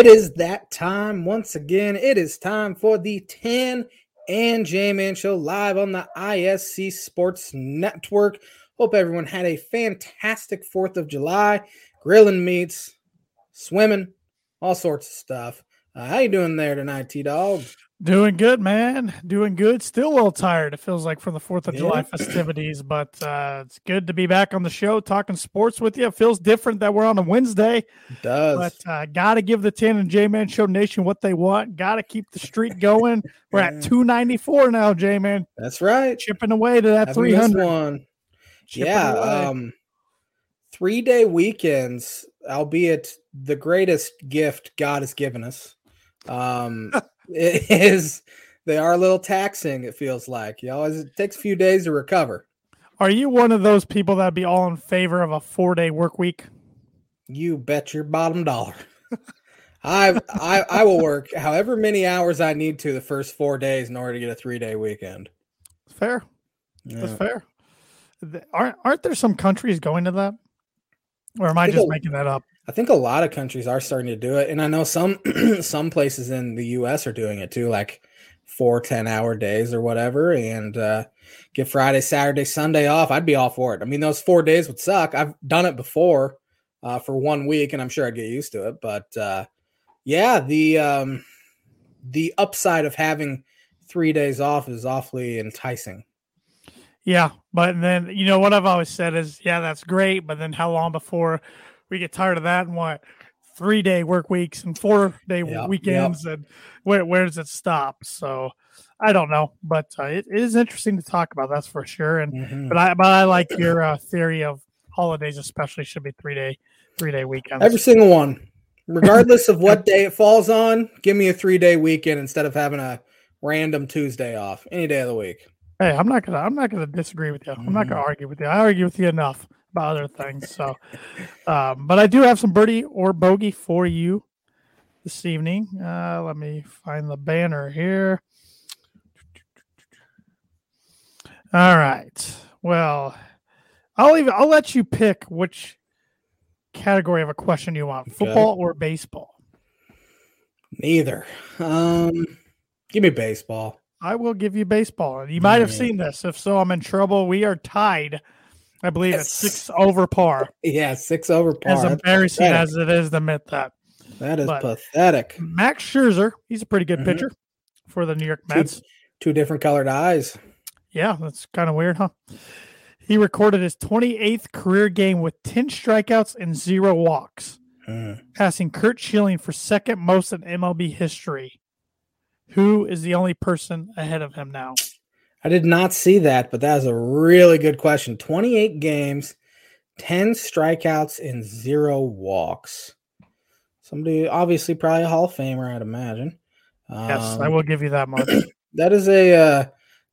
It is that time once again. It is time for the 10 and J Man Show live on the ISC Sports Network. Hope everyone had a fantastic 4th of July, grilling meats, swimming, all sorts of stuff. Uh, how you doing there tonight, T Dog? Doing good, man. Doing good. Still a little tired. It feels like from the Fourth of Yeah. July festivities, but uh, it's good to be back on the show talking sports with you. It feels different that we're on a Wednesday, It does. but uh, got to give the Ten and J Man Show Nation what they want. Got to keep the streak going. We're at two ninety four now, J Man, That's right. chipping away to that Haven't three one. yeah um three day weekends albeit the greatest gift god has given us um it is they are a little taxing it feels like you know it takes a few days to recover Are you one of those people that'd be all in favor of a four day work week? you bet your bottom dollar I, I i will work however many hours i need to the first four days in order to get a three day weekend Fair. Yeah. That's fair. Aren't aren't there some countries going to that? Or am I just making that up? I think a lot of countries are starting to do it, and I know some some places in the U.S. are doing it too, like four 10 hour days or whatever, and uh, get Friday, Saturday, Sunday off. I'd be all for it. I mean, those four days would suck. I've done it before uh, for one week, and I'm sure I'd get used to it. But uh, yeah, the um, the upside of having three days off is awfully enticing. Yeah, but then you know what I've always said is, yeah, that's great, but then how long before we get tired of that and want three day work weeks and four day Yep, yep. weekends and where where does it stop? So I don't know, but uh, it, it is interesting to talk about. That's for sure. And Mhm. but I but I like your uh, theory of holidays, especially should be three day three day weekends. Every single one, regardless of what day it falls on, give me a three day weekend instead of having a random Tuesday off any day of the week. Hey, I'm not gonna I'm not gonna disagree with you. I'm not Mm-hmm. gonna argue with you. I argue with you enough about other things. So, um, but I do have some birdie or bogey for you this evening. Uh, let me find the banner here. All right. Well, I'll even I'll let you pick which category of a question you want: Okay. football or baseball. Neither. Um, give me baseball. I will give you baseball. You might have seen this. If so, I'm in trouble. We are tied. I believe Yes. six over par. Yeah, six over par. as embarrassing as it is to admit that. That is but- pathetic. Max Scherzer, he's a pretty good Mhm. pitcher for the New York Mets. Two different colored eyes. Yeah, that's kind of weird, huh? He recorded his 28th career game with 10 strikeouts and zero walks, Hmm. passing Curt Schilling for second most in MLB history. Who is the only person ahead of him now? I did not see that, but that is a really good question. 28 games, 10 strikeouts, and zero walks. Somebody, obviously, probably a Hall of Famer, I'd imagine. Yes, I Um, will give you that much. That is a uh,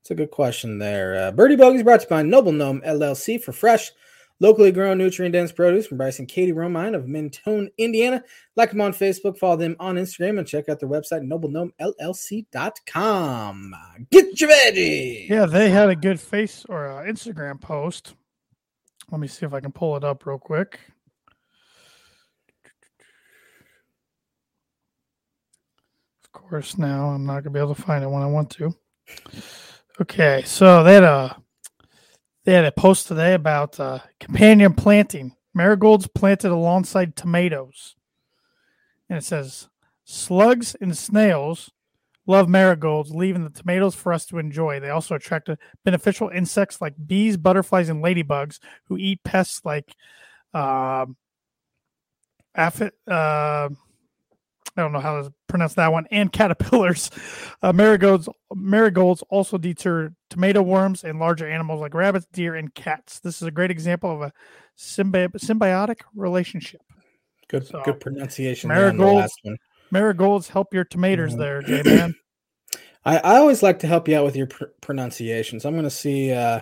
it's a good question there. Uh, Birdie Bogies brought to you by Noble Gnome LLC for fresh, locally grown, nutrient dense produce from Bryce and Katie Romine of Mentone, Indiana. Like them on Facebook, follow them on Instagram, and check out their website, noblegnomellc.com. Get your veggies. yeah, they had a good face or uh, Instagram post. Let me see if I can pull it up real quick. Of course, now I'm not gonna be able to find it when I want to. Okay, so they had a they had a post today about uh, companion planting marigolds planted alongside tomatoes, and it says slugs and snails love marigolds, leaving the tomatoes for us to enjoy. They also attract uh, beneficial insects like bees, butterflies, and ladybugs who eat pests like um, aphid. Uh, I don't know how to pronounce that one, and caterpillars. Uh, marigolds marigolds also deter tomato worms and larger animals like rabbits, deer, and cats. This is a great example of a symbi- symbiotic relationship. Good, So, good pronunciation. there on the marigolds. last one. Marigolds help your tomatoes Mhm. there, J man. I, I always like to help you out with your pr- pronunciation, so I'm going to see uh,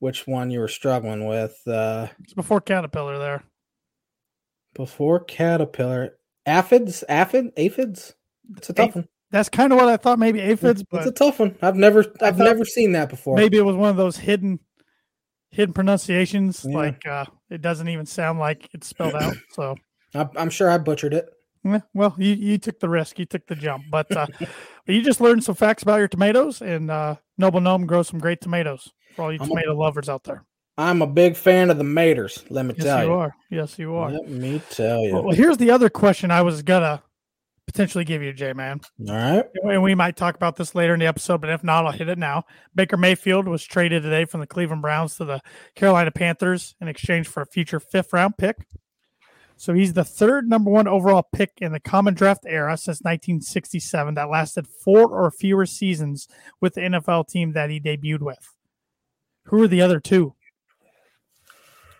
which one you were struggling with. Uh, It's before caterpillar there. before caterpillar, aphids, aphid, aphids. It's a tough one. That's kind of what I thought. Maybe aphids, It's a tough one. I've never, I've never seen that before. maybe it was one of those hidden, hidden pronunciations. Yeah. Like uh, it doesn't even sound like it's spelled out. So I, I'm sure I butchered it. Yeah, well, you, you took the risk, you took the jump, but uh, you just learned some facts about your tomatoes, and uh, Noble Gnome grows some great tomatoes for all you I'm a- tomato lovers out there. I'm a big fan of the Maters. Let me Yes, tell you you. are. Yes, you are. Let me tell you. Well, here's the other question I was gonna potentially give you, J Man. All right. And we might talk about this later in the episode, but if not, I'll hit it now. Baker Mayfield was traded today from the Cleveland Browns to the Carolina Panthers in exchange for a future fifth round pick. So he's the third number one overall pick in the common draft era since 1967 that lasted four or fewer seasons with the NFL team that he debuted with. Who are the other two?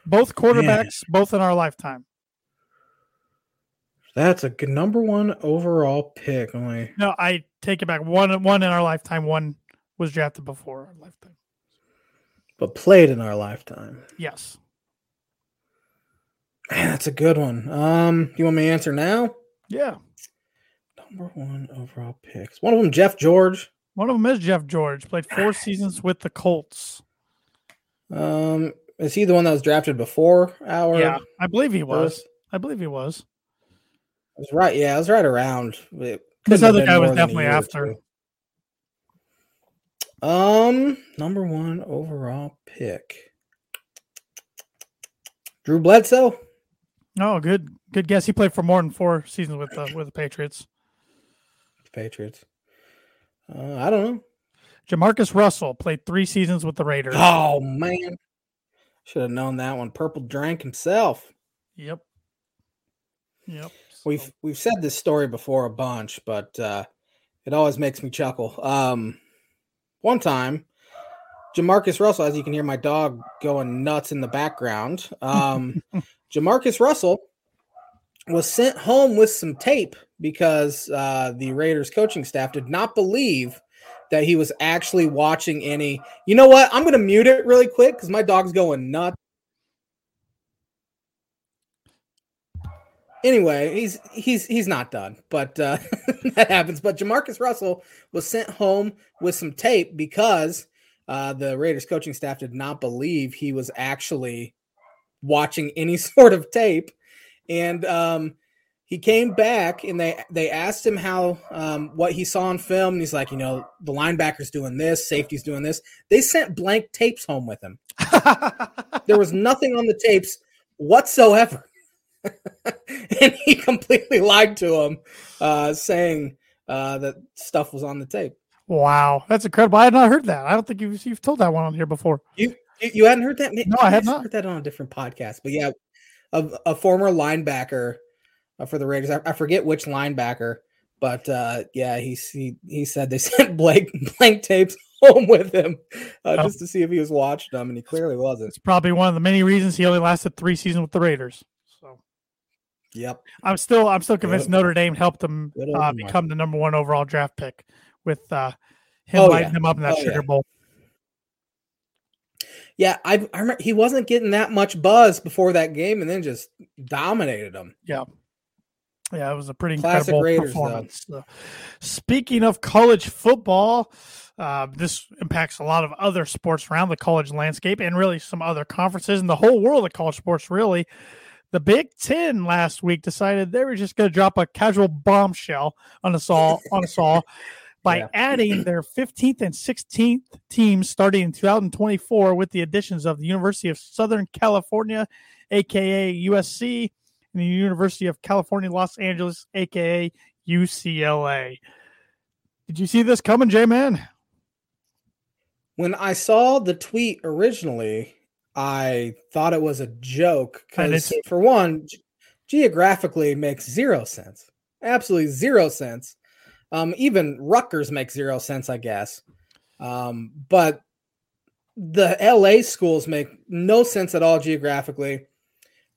Both quarterbacks, both in our lifetime. That's a good number one overall pick. Only No, I take it back. One, one in our lifetime. One was drafted before our lifetime. but played in our lifetime. Yes. Man, that's a good one. Um, you want me to answer now? Yeah. Number one overall picks. One of them, Jeff George. One of them is Jeff George. Played four seasons with the Colts. Um, is he the one that was drafted before our? yeah, I believe he was. first? I believe he was. I was right. Yeah, I was right around. This other guy was more than a definitely after. Um, number one overall pick. Drew Bledsoe. Oh, good, good guess. He played for more than four seasons with the with the Patriots. Patriots. Uh, I don't know. JaMarcus Russell played three seasons with the Raiders. Oh man, should have known that one. Purple drank himself. Yep. Yep. We've we've said this story before a bunch, but uh, it always makes me chuckle. Um, one time, JaMarcus Russell, as you can hear my dog going nuts in the background. Um, JaMarcus Russell was sent home with some tape because uh, the Raiders coaching staff did not believe that he was actually watching any. You know what? I'm going to mute it really quick because my dog's going nuts. Anyway, he's he's he's not done, but uh, that happens. But JaMarcus Russell was sent home with some tape because uh, the Raiders coaching staff did not believe he was actually watching any sort of tape, and um, he came back and they they asked him how um, what he saw on film, and he's like, you know, the linebackers doing this, safety's doing this. They sent blank tapes home with him. There was nothing on the tapes whatsoever. and he completely lied to him, uh, saying uh, that stuff was on the tape. wow, that's incredible. I had not heard that. I don't think you've, you've told that one on here before. You you, hadn't heard that? No, I had not Heard that on a different podcast, but yeah, a, a former linebacker uh, for the Raiders. I, I forget which linebacker, but uh, yeah, he he he said they sent blank blank tapes home with him uh, Oh. just to see if he was watching them, and he clearly wasn't. It's probably one of the many reasons he only lasted three seasons with the Raiders. So Yep. I'm still I'm still convinced Good. Notre Dame helped him uh, become the number one overall draft pick with uh, him Oh, lighting yeah. them up in that Oh, Sugar yeah. Bowl. Yeah, I, I remember he wasn't getting that much buzz before that game, and then just dominated him. Yeah. Yeah, it was a pretty Classic incredible Raiders, performance. So, speaking of college football, uh, this impacts a lot of other sports around the college landscape and really some other conferences and the whole world of college sports. Really, the Big Ten last week decided they were just going to drop a casual bombshell on us all on us all by Yeah. adding their 15th and 16th teams starting in 2024 with the additions of the University of Southern California, aka USC, and the University of California, Los Angeles, aka UCLA. Did you see this coming, J Man? When I saw the tweet originally, I thought it was a joke because, for one, ge- geographically makes zero sense. Absolutely zero sense. Um, even Rutgers makes zero sense, I guess. Um, but the LA schools make no sense at all geographically.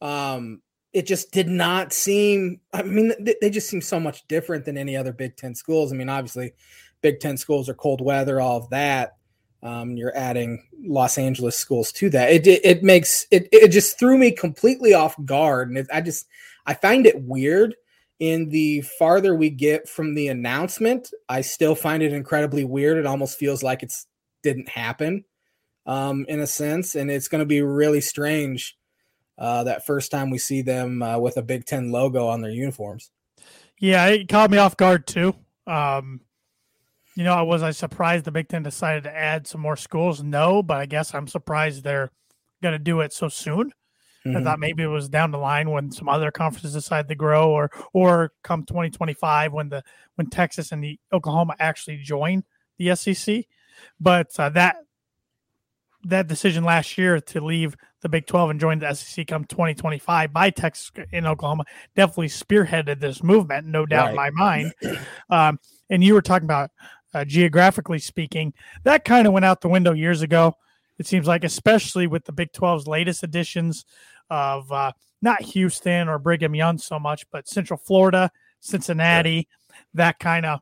Um, it just did not seem. I mean, they, just seem so much different than any other Big Ten schools. I mean, obviously, Big Ten schools are cold weather, all of that. Um, you're adding Los Angeles schools to that. It it, it makes it it just threw me completely off guard, and it, I just I find it weird. In the farther we get from the announcement, I still find it incredibly weird. It almost feels like it's didn't happen, um, in a sense, and it's going to be really strange uh, that first time we see them uh, with a Big Ten logo on their uniforms. Yeah, it caught me off guard too. Um, you know, I was I surprised the Big Ten decided to add some more schools? No, but I guess I'm surprised they're going to do it so soon. Mm-hmm. I thought maybe it was down the line when some other conferences decide to grow, or or come 2025 when the when Texas and the Oklahoma actually join the SEC. But uh, that that decision last year to leave the Big 12 and join the SEC come 2025 by Texas in Oklahoma definitely spearheaded this movement, no doubt right. in my mind. Um, and you were talking about uh, geographically speaking, that kind of went out the window years ago. It seems like, especially with the Big 12's latest additions of uh, not Houston or Brigham Young so much, but Central Florida, Cincinnati, that kind of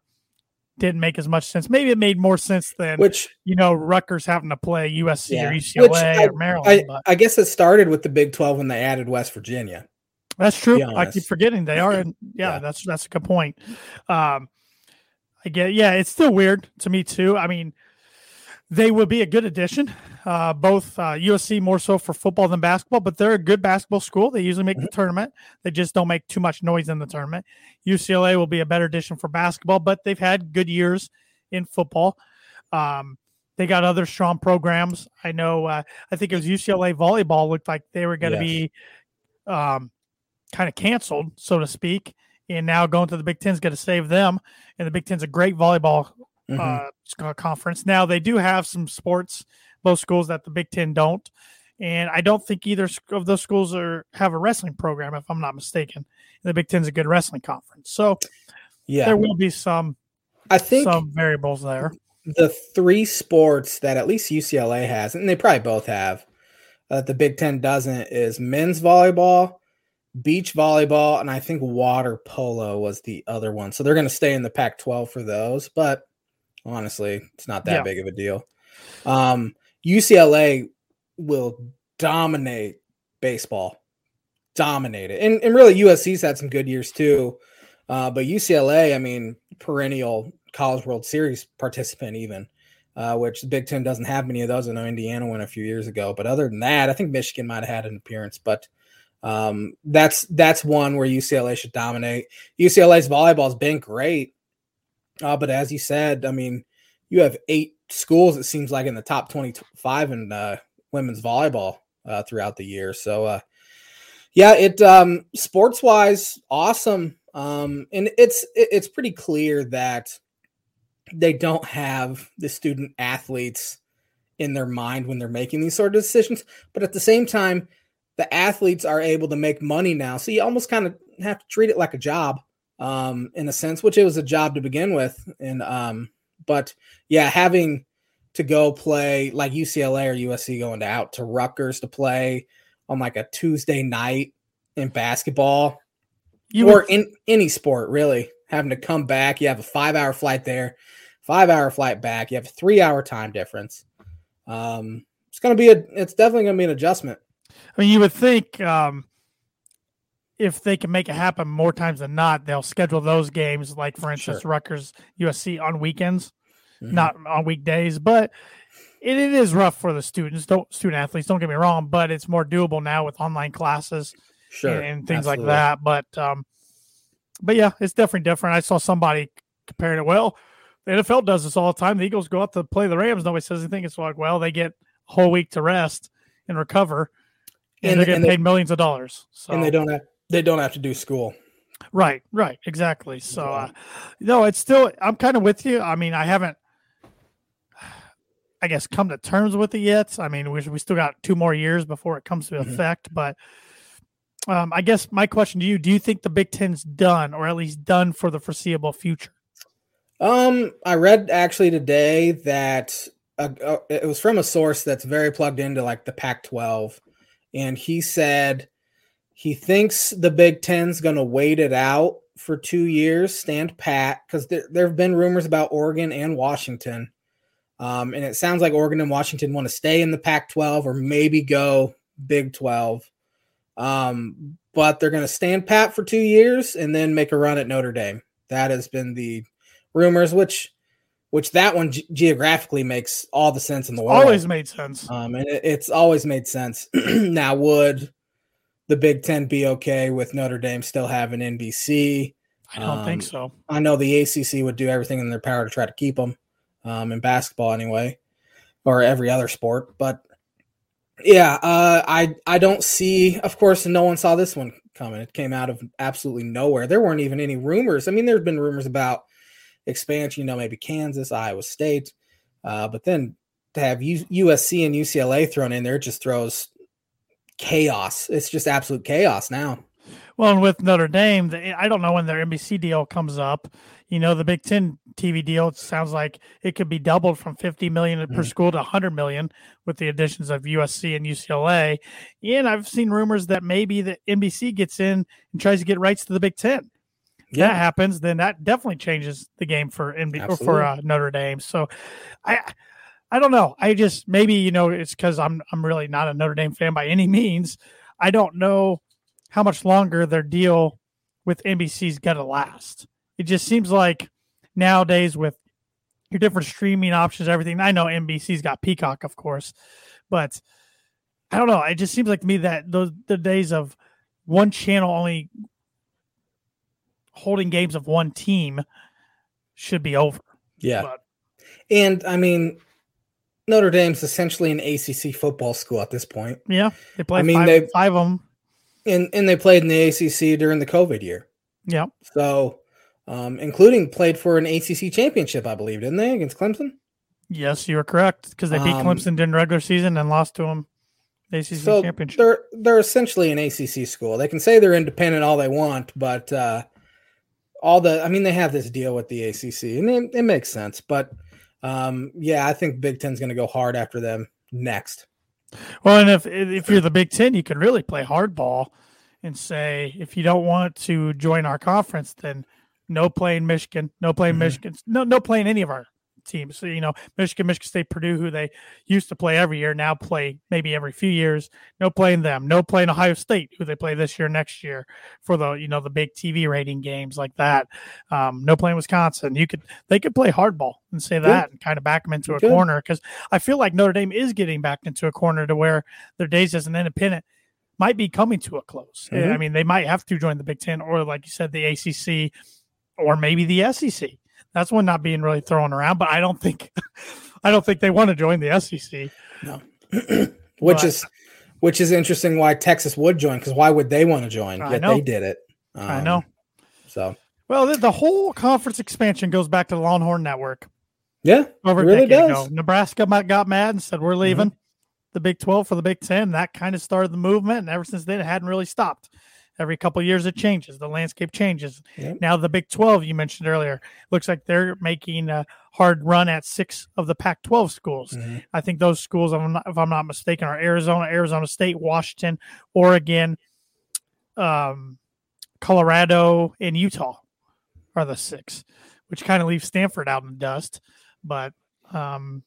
didn't make as much sense. Maybe it made more sense than which you know Rutgers having to play USC yeah. or UCLA I, or Maryland. I, I, guess it started with the Big Twelve when they added West Virginia. That's true. I keep forgetting they are. In, yeah, yeah, that's that's a good point. Um, I get. Yeah, it's still weird to me too. I mean, they would be a good addition. Uh, both uh, USC more so for football than basketball, but they're a good basketball school. They usually make the mm-hmm. tournament. They just don't make too much noise in the tournament. UCLA will be a better addition for basketball, but they've had good years in football. Um, they got other strong programs. I know. Uh, I think it was UCLA volleyball looked like they were going to yes. be um, kind of canceled, so to speak. And now going to the Big Ten is going to save them. And the Big Ten's a great volleyball mm-hmm. uh, conference. Now they do have some sports both schools that the Big Ten don't. And I don't think either of those schools are have a wrestling program, if I'm not mistaken. the Big Ten's a good wrestling conference, so yeah, there will be some. I think some variables there. The three sports that at least UCLA has, and they probably both have, that uh, the Big Ten doesn't, is men's volleyball, beach volleyball, and I think water polo was the other one. So they're going to stay in the Pac-12 for those, but honestly, it's not that yeah. big of a deal. Um, UCLA will dominate baseball, dominate it, and and really USC's had some good years too. Uh, but UCLA, I mean, perennial College World Series participant, even, uh, which the Big Ten doesn't have many of those. I know Indiana went a few years ago, but other than that, I think Michigan might have had an appearance. But um, that's that's one where UCLA should dominate. UCLA's volleyball has been great, uh, but as you said, I mean, you have eight schools, it seems like in the top 25 in uh, women's volleyball uh, throughout the year. So, uh, yeah, it um, sports wise, awesome. Um, and it's it's pretty clear that they don't have the student athletes in their mind when they're making these sort of decisions. But at the same time, the athletes are able to make money now. So you almost kind of have to treat it like a job um, in a sense, which it was a job to begin with. And um, but yeah, having to go play like UCLA or USC going to out to Rutgers to play on like a Tuesday night in basketball you or would... in any sport, really, having to come back. You have a five hour flight there, five hour flight back. You have a three hour time difference. Um, it's going to be a, it's definitely going to be an adjustment. I mean, you would think, um, if they can make it happen more times than not, they'll schedule those games, like for instance, sure. Rutgers USC on weekends mm-hmm. not on weekdays. But it, it is rough for the students, don't student athletes. Don't get me wrong, but it's more doable now with online classes sure, and, and things absolutely. like that. But um, but yeah, it's definitely different. I saw somebody comparing it. Well, the NFL does this all the time. The Eagles go out to play the Rams. Nobody says anything. It's like, well, they get a whole week to rest and recover, and, and they're getting and paid they, millions of dollars. So. And they don't have they don't have to do school. Right, right, exactly. So, uh, no, it's still. I'm kind of with you. I mean, I haven't I guess, come to terms with it yet. I mean, we, we still got two more years before it comes to mm-hmm. effect. But um, I guess my question to you: Do you think the Big Ten's done, or at least done for the foreseeable future? Um, I read actually today that uh, uh, it was from a source that's very plugged into like the Pac-12, and he said he thinks the Big Ten's going to wait it out for two years, stand pat, because there, there have been rumors about Oregon and Washington um, and it sounds like Oregon and Washington want to stay in the Pac 12 or maybe go Big 12. Um, but they're going to stand pat for two years and then make a run at Notre Dame. That has been the rumors, which which that one ge- geographically makes all the sense in the world. Always made sense. Um, and it, it's always made sense. now, would the Big Ten be okay with Notre Dame still having NBC? I don't think Um, so. I know the ACC would do everything in their power to try to keep them um, in basketball anyway, or every other sport. But yeah, uh, I I don't see. Of course, no one saw this one coming. It came out of absolutely nowhere. There weren't even any rumors. I mean, there's been rumors about expansion. You know, maybe Kansas, Iowa State, uh, but then to have U- USC and UCLA thrown in there it just throws chaos. It's just absolute chaos now. Well, and with Notre Dame, the, I don't know when their NBC deal comes up. You know, the Big Ten TV deal it sounds like it could be doubled from 50 million per Mhm. school to 100 million with the additions of USC and UCLA. And I've seen rumors that maybe the NBC gets in and tries to get rights to the Big Ten. If that happens, then that definitely changes the game for NB or for uh, Notre Dame. So, I I don't know. I just maybe you know it's because I'm I'm really not a Notre Dame fan by any means. I don't know how much longer their deal with NBC's gonna last. It just seems like nowadays with your different streaming options, everything. I know NBC's got Peacock, of course, but I don't know. It just seems like to me that those the days of one channel only holding games of one team should be over. yeah. But And I mean, Notre Dame's essentially an ACC football school at this point, yeah, they play I mean, five, they- five of them. and and they played in the ACC during the COVID year, Yeah, so um, including played for an ACC championship, I believe, didn't they against Clemson? yes, you are correct because they beat Um, Clemson during regular season and lost to them the ACC So championship. they're they're essentially an ACC school. They can say they're independent all they want, but uh, all the I mean they have this deal with the ACC, and it, it makes sense. But um, yeah, I think Big Ten's going to go hard after them next. Well, and if if you're the Big Ten, you can really play hardball and say if you don't want to join our conference, then no playing Michigan, no playing Mhm. Michigan, no no playing any of our teams. So you know Michigan, Michigan State, Purdue, who they used to play every year, now play maybe every few years. No playing them. No playing Ohio State, who they play this year, next year for the you know the big TV rating games like that. Um, no playing Wisconsin. You could they could play hardball and say that and kind of back them into a Good. corner because I feel like Notre Dame is getting back into a corner to where their days as an independent might be coming to a close. Mhm. I mean, they might have to join the Big Ten or, like you said, the ACC or maybe the SEC. That's one not being really thrown around, but I don't think, I don't think they want to join the SEC. which But- is which is interesting. Why Texas would join? Because why would they want to join? I Yet know. they did it. I Um, know. So Well, the, the whole conference expansion goes back to the Longhorn Network yeah, over really decade does. ago. Nebraska got mad and said, "We're Mm-hmm. leaving." The Big Twelve for the Big Ten. That kind of started the movement, and ever since then, it hadn't really stopped. Every couple of years, it changes. The landscape changes. Yep. Now, the Big Twelve you mentioned earlier looks like they're making a hard run at six of the Pac-12 schools. Mhm. I think those schools, if I'm not, if I'm not mistaken, are Arizona, Arizona State, Washington, Oregon, um, Colorado, and Utah are the six, which kind of leaves Stanford out in the dust. But um,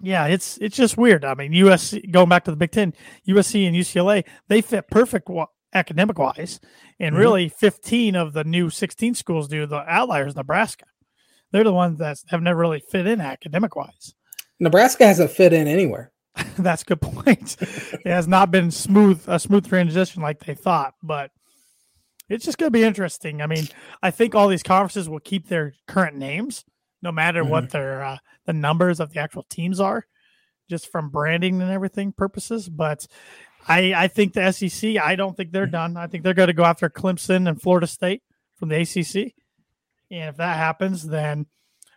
yeah, it's it's just weird. I mean, USC going back to the Big Ten, USC and UCLA, they fit perfect academic wise, and Mhm. really 15 of the new 16 schools do. The outliers, Nebraska, they're the ones that have never really fit in academic wise. Nebraska hasn't fit in anywhere. That's a good point. it has not been smooth a smooth transition like they thought, but it's just going to be interesting. I mean, I think all these conferences will keep their current names, no matter what their uh, the numbers of the actual teams are, just from branding and everything purposes. But I I think the SEC. I don't think they're done. I think they're going to go after Clemson and Florida State from the ACC, and if that happens, then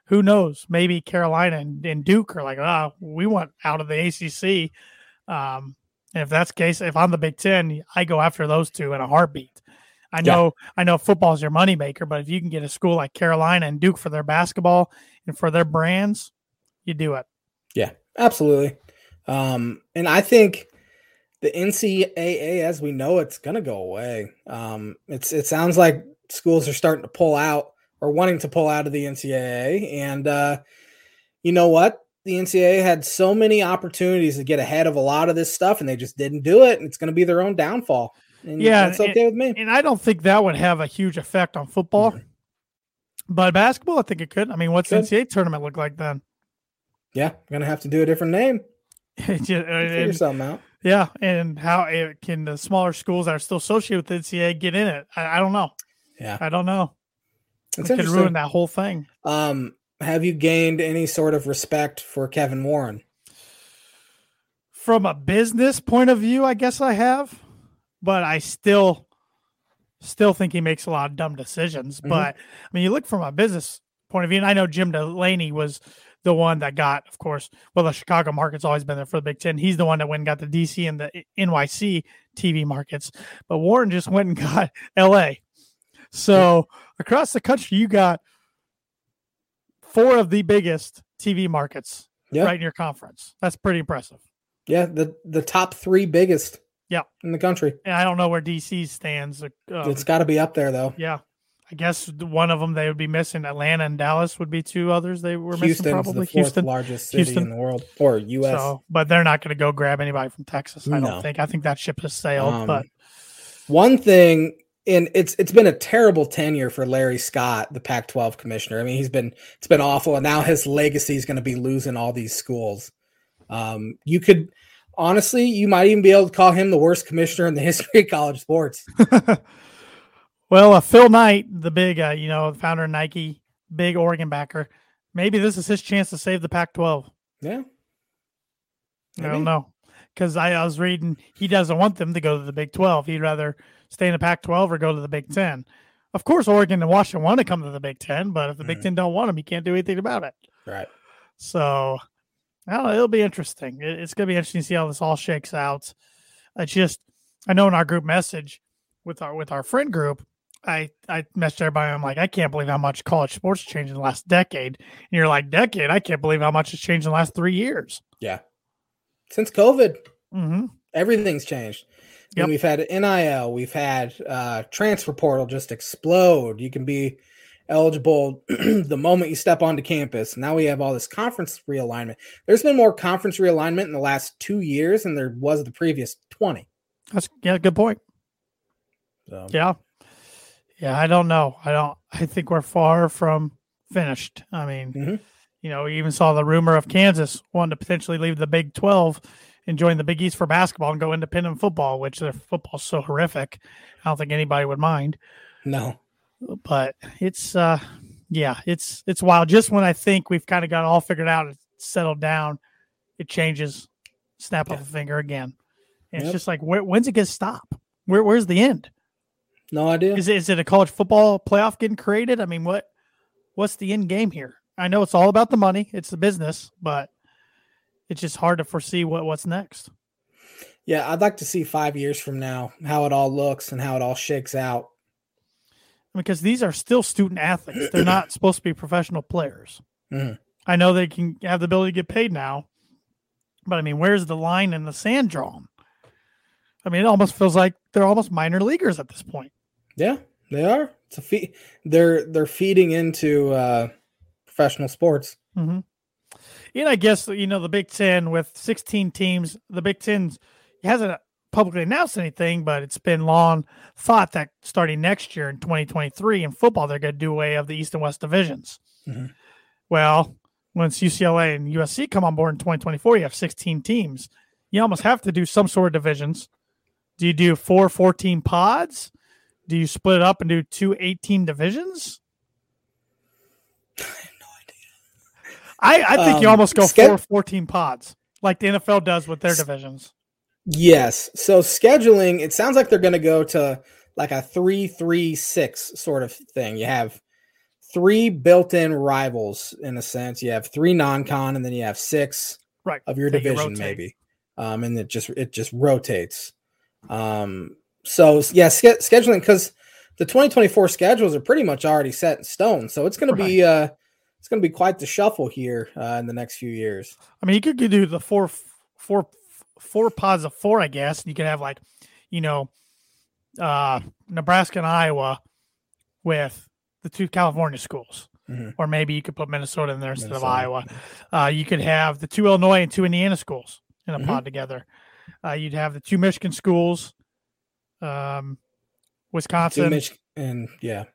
who knows? Maybe Carolina and, and Duke are like, oh, we want out of the ACC. Um, and if that's the case, if I'm the Big Ten, I go after those two in a heartbeat. I Yeah. know, I know, football is your moneymaker, but if you can get a school like Carolina and Duke for their basketball and for their brands, you do it. Yeah, absolutely. Um, and I think the NCAA, as we know, it's going to go away. Um, it's it sounds like schools are starting to pull out or wanting to pull out of the NCAA, and uh, you know what? The NCAA had so many opportunities to get ahead of a lot of this stuff, and they just didn't do it, and it's going to be their own downfall. And Yeah, that's and- okay with me. And I don't think that would have a huge effect on football, Mhm. but basketball, I think it could. I mean, what's the NCAA tournament look like then? Yeah, I'm going to have to do a different name. Just- Figure something out. Yeah, and how it, can the smaller schools that are still associated with the NCAA get in it? I, I don't know. Yeah. I don't know. It's It could ruin that whole thing. Um, have you gained any sort of respect for Kevin Warren? From a business point of view, I guess I have, but I still still think he makes a lot of dumb decisions. Mm-hmm. But I mean, you look from a business point of view, and I know Jim Delany was the one that got, of course, well, the Chicago market's always been there for the Big Ten. He's the one that went and got the DC and the NYC TV markets. But Warren just went and got LA. So across the country, you got four of the biggest TV markets right in your conference. That's pretty impressive. Yeah, the the top three biggest. Yeah, in the country. And I don't know where DC stands. Um, it's got to be up there though. Yeah, I guess one of them they would be missing. Atlanta and Dallas would be two others they were Houston's missing. Probably the Houston, largest city Houston. in the world or U.S. So, but they're not going to go grab anybody from Texas. I no. don't think. I think that ship has sailed. Um, but one thing, and it's it's been a terrible tenure for Larry Scott, the Pac-12 commissioner. I mean, he's been it's been awful, and now his legacy is going to be losing all these schools. Um, you could honestly, you might even be able to call him the worst commissioner in the history of college sports. Well, uh, Phil Knight, the big, uh, you know, founder of Nike, big Oregon backer. Maybe this is his chance to save the Pac-12. Yeah, maybe. I don't know because I, I, was reading he doesn't want them to go to the Big 12. He'd rather stay in the Pac-12 or go to the Big 10. Of course, Oregon and Washington want to come to the Big 10, but if the mm-hmm. Big 10 don't want them, he can't do anything about it. Right. So, I don't know. It'll be interesting. It, it's going to be interesting to see how this all shakes out. I just, I know in our group message with our with our friend group, I I messaged everybody. I'm like, I can't believe how much college sports changed in the last decade. And you're like, decade? I can't believe how much has changed in the last three years. Yeah, since COVID, mm-hmm. everything's changed. Yep. And we've had NIL, we've had uh, transfer portal just explode. You can be eligible the moment you step onto campus. Now we have all this conference realignment. There's been more conference realignment in the last two years than there was the previous 20. That's yeah, good point. So. Yeah, yeah, I don't know. I don't. I think we're far from finished. I mean, mm-hmm. you know, we even saw the rumor of Kansas wanting to potentially leave the Big Twelve and join the Big East for basketball and go independent football, which their football's so horrific. I don't think anybody would mind. No, but it's uh, yeah, it's it's wild. Just when I think we've kind of got all figured out and settled down, it changes. Snap yeah. of a finger again. And yep. it's just like, where, when's it going to stop? Where, where's the end? No idea. Is it, is it a college football playoff getting created? I mean, what what's the end game here? I know it's all about the money, it's the business, but it's just hard to foresee what what's next. Yeah, I'd like to see five years from now how it all looks and how it all shakes out. Because these are still student athletes; they're not supposed to be professional players. Mm-hmm. I know they can have the ability to get paid now, but I mean, where's the line in the sand drawn? I mean, it almost feels like they're almost minor leaguers at this point. Yeah, they are. It's a fee- they're they're feeding into uh, professional sports. Mm-hmm. And I guess you know the Big Ten with 16 teams. The Big Ten hasn't publicly announced anything, but it's been long thought that starting next year in 2023 in football, they're going to do away of the East and West divisions. Mm-hmm. Well, once UCLA and USC come on board in 2024, you have 16 teams. You almost have to do some sort of divisions. Do you do four 14 pods? Do you split it up and do two 18 divisions? I have no idea. I, I think um, you almost go ske- four 14 pods like the NFL does with their divisions. Yes. So scheduling, it sounds like they're going to go to like a three, three, six sort of thing. You have three built-in rivals in a sense. You have three non-con, and then you have six right of your division, maybe. Um, and it just it just rotates. Um, so yeah, ske- scheduling because the 2024 schedules are pretty much already set in stone. So it's going right. to be uh, it's going to be quite the shuffle here uh, in the next few years. I mean, you could do the four four four pods of four, I guess. You could have like, you know, uh, Nebraska and Iowa with the two California schools. Mm-hmm. Or maybe you could put Minnesota in there instead Minnesota. of Iowa. Uh, you could have the two Illinois and two Indiana schools in a mm-hmm. pod together. Uh, you'd have the two Michigan schools, um, Wisconsin, Mich- and yeah,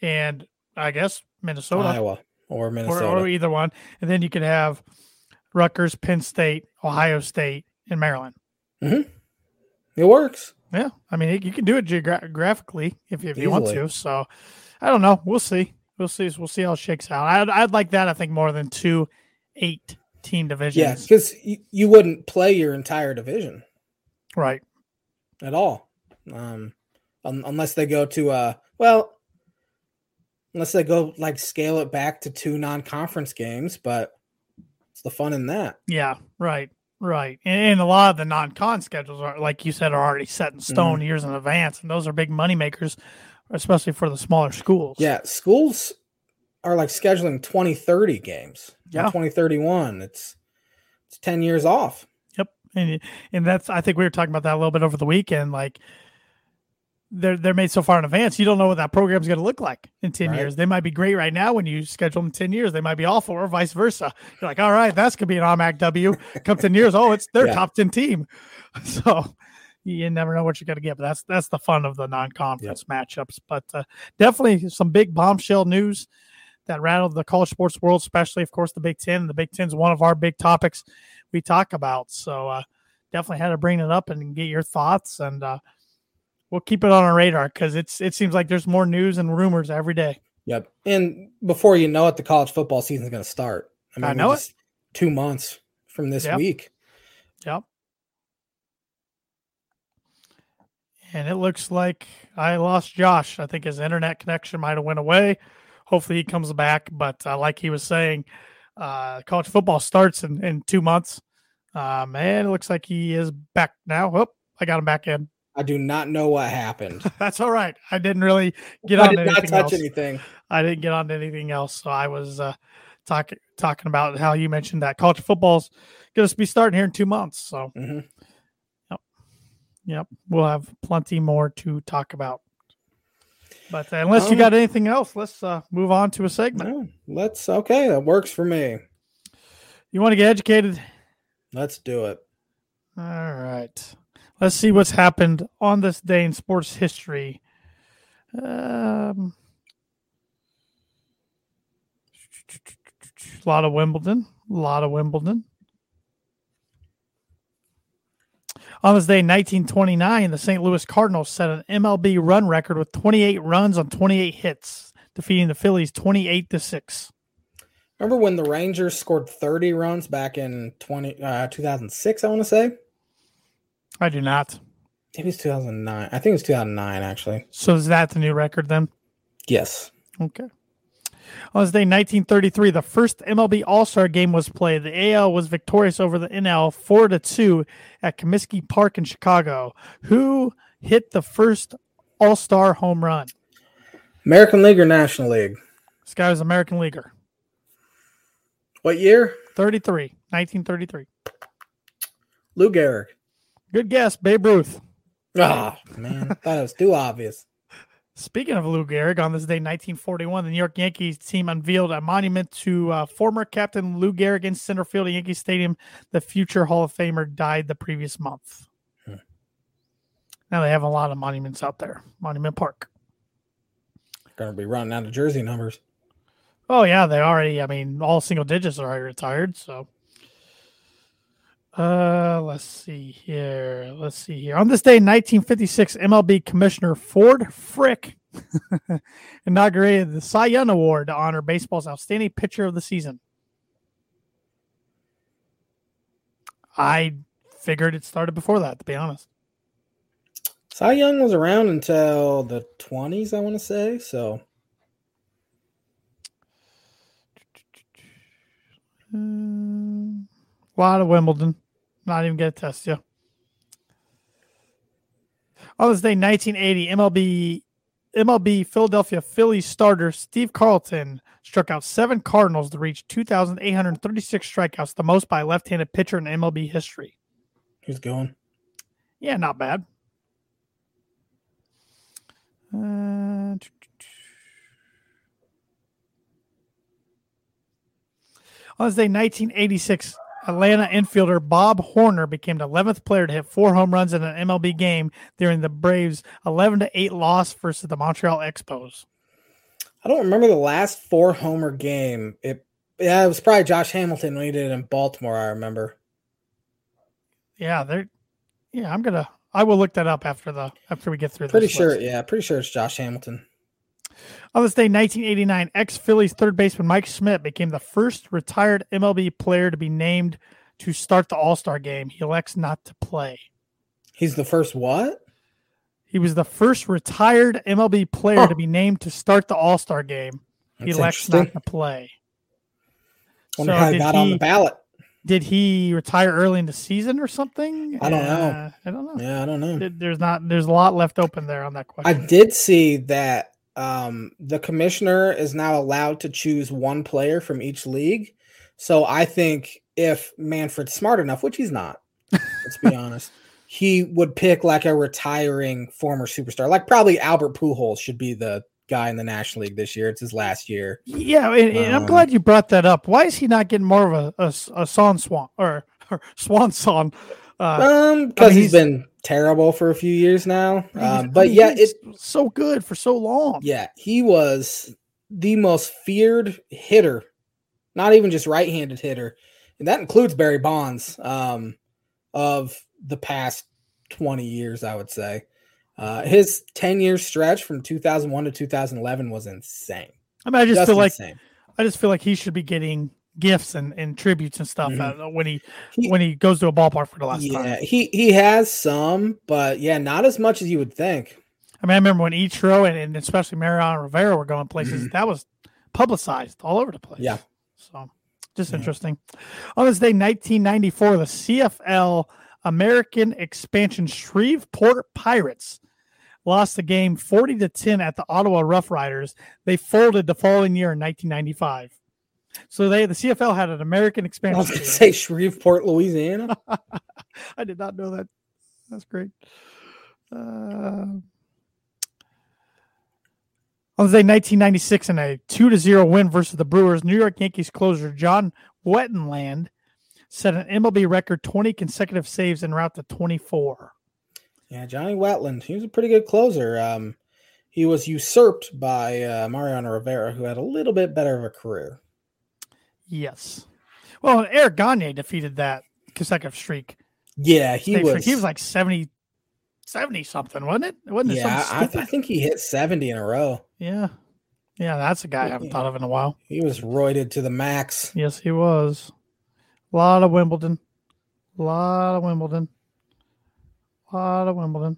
and I guess Minnesota, Iowa, or Minnesota, or, or, either one. And then you could have Rutgers, Penn State, Ohio State, and Maryland. Mm-hmm. It works. Yeah, I mean, you can do it geographically if, if you want to. So, I don't know. We'll see. We'll see. We'll see how it shakes out. I'd, I'd like that. I think more than two eight team divisions. Yeah, because you, you wouldn't play your entire division right. at all, um, un- unless they go to uh, well, unless they go like scale it back to two non-conference games. But it's the fun in that. Yeah, right, right. And, and a lot of the non-con schedules are, like you said, are already set in stone years in advance, and those are big money makers, especially for the smaller schools. Yeah, schools are like scheduling 2030 games. Yeah. 2031. It's it's 10 years off. Yep. And and that's I think we were talking about that a little bit over the weekend. Like they're they're made so far in advance, you don't know what that program's going to look like in ten Right. years. They might be great right now when you schedule them ten years. They might be awful, or vice versa. You're like, all right, that's gonna be an automatic W. Come ten years, oh, it's their Yeah. top ten team. So you never know what you're gonna get. But that's that's the fun of the non-conference matchups. But uh, definitely some big bombshell news that rattled the college sports world, especially, of course, the Big Ten. The Big Ten is one of our big topics we talk about. So uh, definitely had to bring it up and get your thoughts, and uh, we'll keep it on our radar because it's it seems like there's more news and rumors every day. Yep. And before you know it, the college football season is going to start. I we're know it. Two months from this Yep. week. Yep. And it looks like I lost Josh. I think his internet connection might have went away. Hopefully he comes back. But uh, like he was saying, uh, college football starts in, in two months. Um, and it looks like he is back now. Oh, I got him back in. I do not know what happened. That's all right. I didn't really get I on did not anything touch else. anything. I didn't get on to anything else. So I was uh, talking talking about how you mentioned that college football's going to be starting here in two months. So Mhm. Yep, we'll have plenty more to talk about. But uh, unless you Um, got anything else, let's uh, move on to a segment. No, let's okay. That works for me. You want to get educated? Let's do it. All right. Let's see what's happened on this day in sports history. Um, a lot of Wimbledon. A lot of Wimbledon. On this day, in 1929, the St. Louis Cardinals set an MLB run record with 28 runs on 28 hits, defeating the Phillies 28 to 6. Remember when the Rangers scored 30 runs back in 20 uh, 2006, I want to say? I do not. Maybe it's 2009. I think it was 2009 actually. So is that the new record then? Yes. Okay. On this day, 1933, the first MLB All Star game was played. The AL was victorious over the NL 4 to 2 at Comiskey Park in Chicago. Who hit the first All Star home run? American League or National League? This guy was American Leaguer. What year? 33, 1933. Lou Gehrig. Good guess, Babe Ruth. Ah, man. I thought it was too obvious. Speaking of Lou Gehrig, on this day, 1941, the New York Yankees team unveiled a monument to uh, former captain Lou Gehrig in center field at Yankee Stadium. The future Hall of Famer died the previous month. Hmm. Now they have a lot of monuments out there. Monument Park. Gonna be running out of jersey numbers. Oh yeah, they already. I mean, all single digits are already retired. So, uh, let's see here. Let's see here. On this day, 1956, MLB Commissioner Ford Frick inaugurated the Cy Young Award to honor baseball's outstanding pitcher of the season. I figured it started before that, to be honest. Cy Young was around until the 20s, I want to say. So Um, a lot of Wimbledon. Not even get a test you. On this day, 1980, MLB MLB Philadelphia Phillies starter Steve Carlton struck out seven Cardinals to reach 2,836 strikeouts, the most by a left-handed pitcher in MLB history. He's going? Yeah, not bad. Uh, on this day, 1986, Atlanta infielder Bob Horner became the 11th player to hit four home runs in an MLB game during the Braves' 11 to 8 loss versus the Montreal Expos. I don't remember the last four homer game. It yeah, it was probably Josh Hamilton when he did it in Baltimore. I remember. Yeah, they're. Yeah, I'm gonna. I will look that up after the after we get through. Pretty this sure. list. Yeah, pretty sure it's Josh Hamilton. On this day, 1989, ex Phillies third baseman Mike Schmidt became the first retired MLB player to be named to start the All Star game. He elects not to play. He's the first what? He was the first retired MLB player Huh. to be named to start the All Star game. He That's elects not to play. Wonder So how he did got on he- the ballot. Did he retire early in the season or something? I don't know. Uh, I don't know. Yeah, I don't know. There's not. There's a lot left open there on that question. I did see that um, the commissioner is now allowed to choose one player from each league. So I think if Manfred's smart enough, which he's not, let's be honest, he would pick like a retiring former superstar, like probably Albert Pujols should be the guy in the National League this year. It's his last year. Yeah, and, and I'm Um, glad you brought that up. Why is he not getting more of a a swan swan or, or swan song? Uh, Um, because he's- he's been terrible for a few years now. Um, but yeah, it's so good for so long. Yeah, he was the most feared hitter, not even just right-handed hitter, and that includes Barry Bonds um, of the past twenty years, I would say. Uh, his ten-year stretch from 2001 to 2011 was insane. I mean, I just Just feel like insane. I just feel like he should be getting gifts and, and tributes and stuff Mhm. uh, when he, He- when he goes to a ballpark for the last yeah, time. he he has some, but yeah, not as much as you would think. I mean, I remember when Ichiro and, and especially Mariano Rivera were going places. That was publicized all over the place. Mm-hmm. Yeah. So just Yeah. interesting. On this day, 1994, the CFL American expansion Shreveport Pirates lost the game 40 to 10 at the Ottawa Rough Riders. They folded the following year in 1995. So they the CFL had an American expansion. I was going to say Shreveport, Louisiana. I did not know that. That's great. Uh, on the day 1996, in a two to zero win versus the Brewers, New York Yankees closer John Wetteland set an MLB record 20 consecutive saves en route to 24. Yeah, Johnny Wetteland. He was a pretty good closer. Um, he was usurped by uh, Mariano Rivera, who had a little bit better of a career. Yes. Well, Eric Gagne defeated that consecutive streak. Yeah, he was. streak. He was like 70, 70 something, wasn't it? Wasn't it yeah, I, I think he hit seventy in a row. yeah. Yeah, that's a guy I haven't thought of in a while. He was roided to the max. Yes, he was. A lot of Wimbledon. A lot of Wimbledon. A lot of Wimbledon.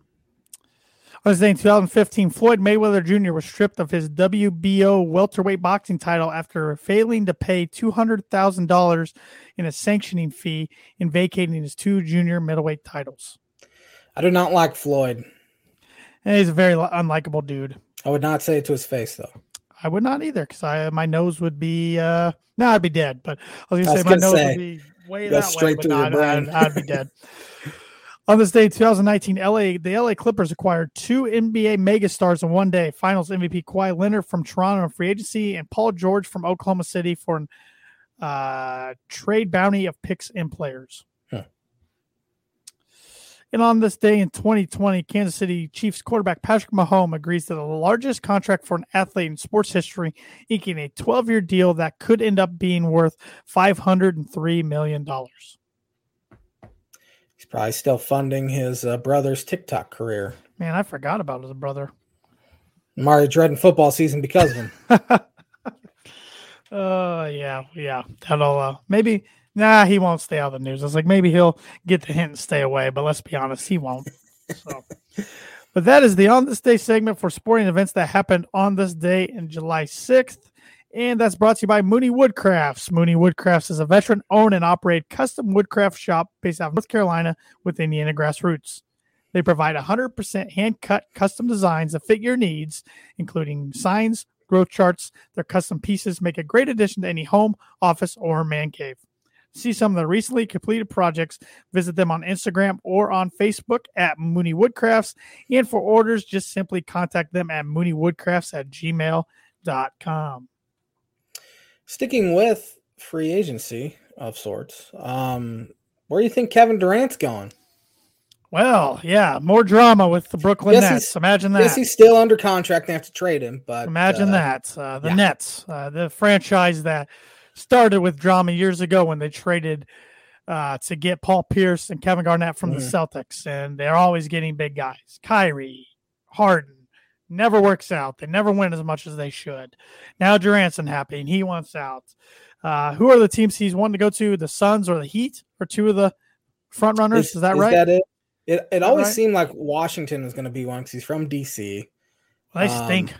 I was saying 2015, Floyd Mayweather Jr. was stripped of his WBO welterweight boxing title after failing to pay $200,000 in a sanctioning fee in vacating his two junior middleweight titles. I do not like Floyd. And he's a very unlikable dude. I would not say it to his face though. I would not either because I my nose would be uh no I'd be dead but I was gonna was say my gonna nose say, would be way that way straight but through no, your I'd, brain. I'd, I'd be dead. On this day, 2019, LA the LA Clippers acquired two NBA megastars in one day. Finals MVP Kawhi Leonard from Toronto in free agency and Paul George from Oklahoma City for an uh, trade bounty of picks and players. Huh. And on this day in 2020, Kansas City Chiefs quarterback Patrick Mahomes agrees to the largest contract for an athlete in sports history, inking a 12 year deal that could end up being worth $503 million. He's probably still funding his uh, brother's TikTok career. Man, I forgot about his brother. I'm already dreading football season because of him. Uh, yeah, yeah. That'll uh, maybe. Nah, he won't stay out of the news. It's like maybe he'll get the hint and stay away, but let's be honest, he won't. So, but that is the on this day segment for sporting events that happened on this day in July sixth, and that's brought to you by Mooney Woodcrafts. Mooney Woodcrafts is a veteran-owned and operated custom woodcraft shop based out of North Carolina with Indiana grassroots. They provide 100% hand-cut custom designs that fit your needs, including signs, growth charts. Their custom pieces make a great addition to any home, office, or man cave. See some of the recently completed projects. Visit them on Instagram or on Facebook at Mooney Woodcrafts. And for orders, just simply contact them at mooneywoodcrafts at gmail.com. Sticking with free agency of sorts, um, where do you think Kevin Durant's going? Well, yeah, more drama with the Brooklyn Yes, Nets. Imagine Yes, that. he's still under contract. They have to trade him, but Imagine uh, that. Uh, the yeah. Nets, uh, the franchise that started with drama years ago when they traded uh, to get Paul Pierce and Kevin Garnett from the Mhm. Celtics. And they're always getting big guys Kyrie, Harden, Never works out. They never win as much as they should. Now Durant's unhappy and he wants out. Uh, who are the teams he's wanting to go to? The Suns or the Heat or two of the front runners? Is, is that is right? That it? It, it always right? seemed like Washington was going to be one because he's from DC. Well, they um, stink.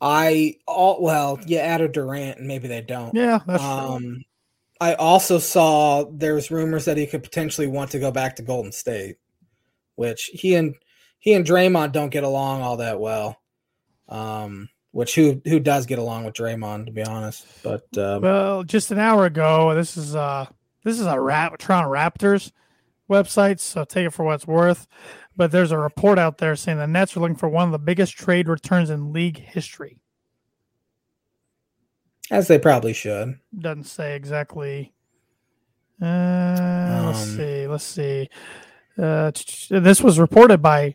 I all well, yeah, add a Durant and maybe they don't. Yeah, that's um, true. I also saw there's rumors that he could potentially want to go back to Golden State, which he and he and Draymond don't get along all that well. Um, which who who does get along with Draymond to be honest. But um, well, just an hour ago, this is uh this is a rap Toronto Raptors website, so take it for what it's worth. But there's a report out there saying the Nets are looking for one of the biggest trade returns in league history. As they probably should. Doesn't say exactly. Uh, um, let's see. Let's see. Uh, this was reported by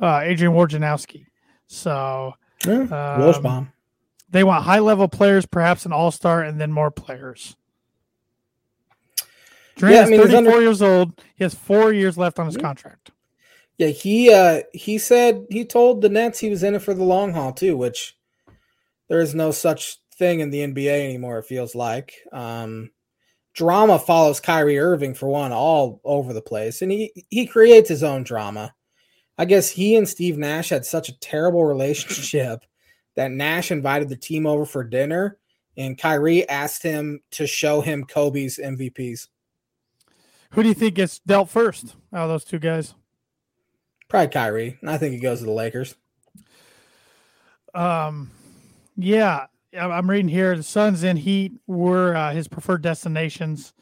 uh, Adrian Wojnarowski. So, yeah, um, they want high level players, perhaps an all star, and then more players. Durant yeah, I mean, is 34 under- years old. He has four years left on his contract. Yeah, he uh he said he told the Nets he was in it for the long haul too, which there is no such thing in the NBA anymore. It feels like um, drama follows Kyrie Irving for one all over the place, and he he creates his own drama. I guess he and Steve Nash had such a terrible relationship that Nash invited the team over for dinner, and Kyrie asked him to show him Kobe's MVPs. Who do you think gets dealt first out of those two guys? Probably Kyrie. I think he goes to the Lakers. Um, yeah, I'm reading here. The Suns and Heat were uh, his preferred destinations.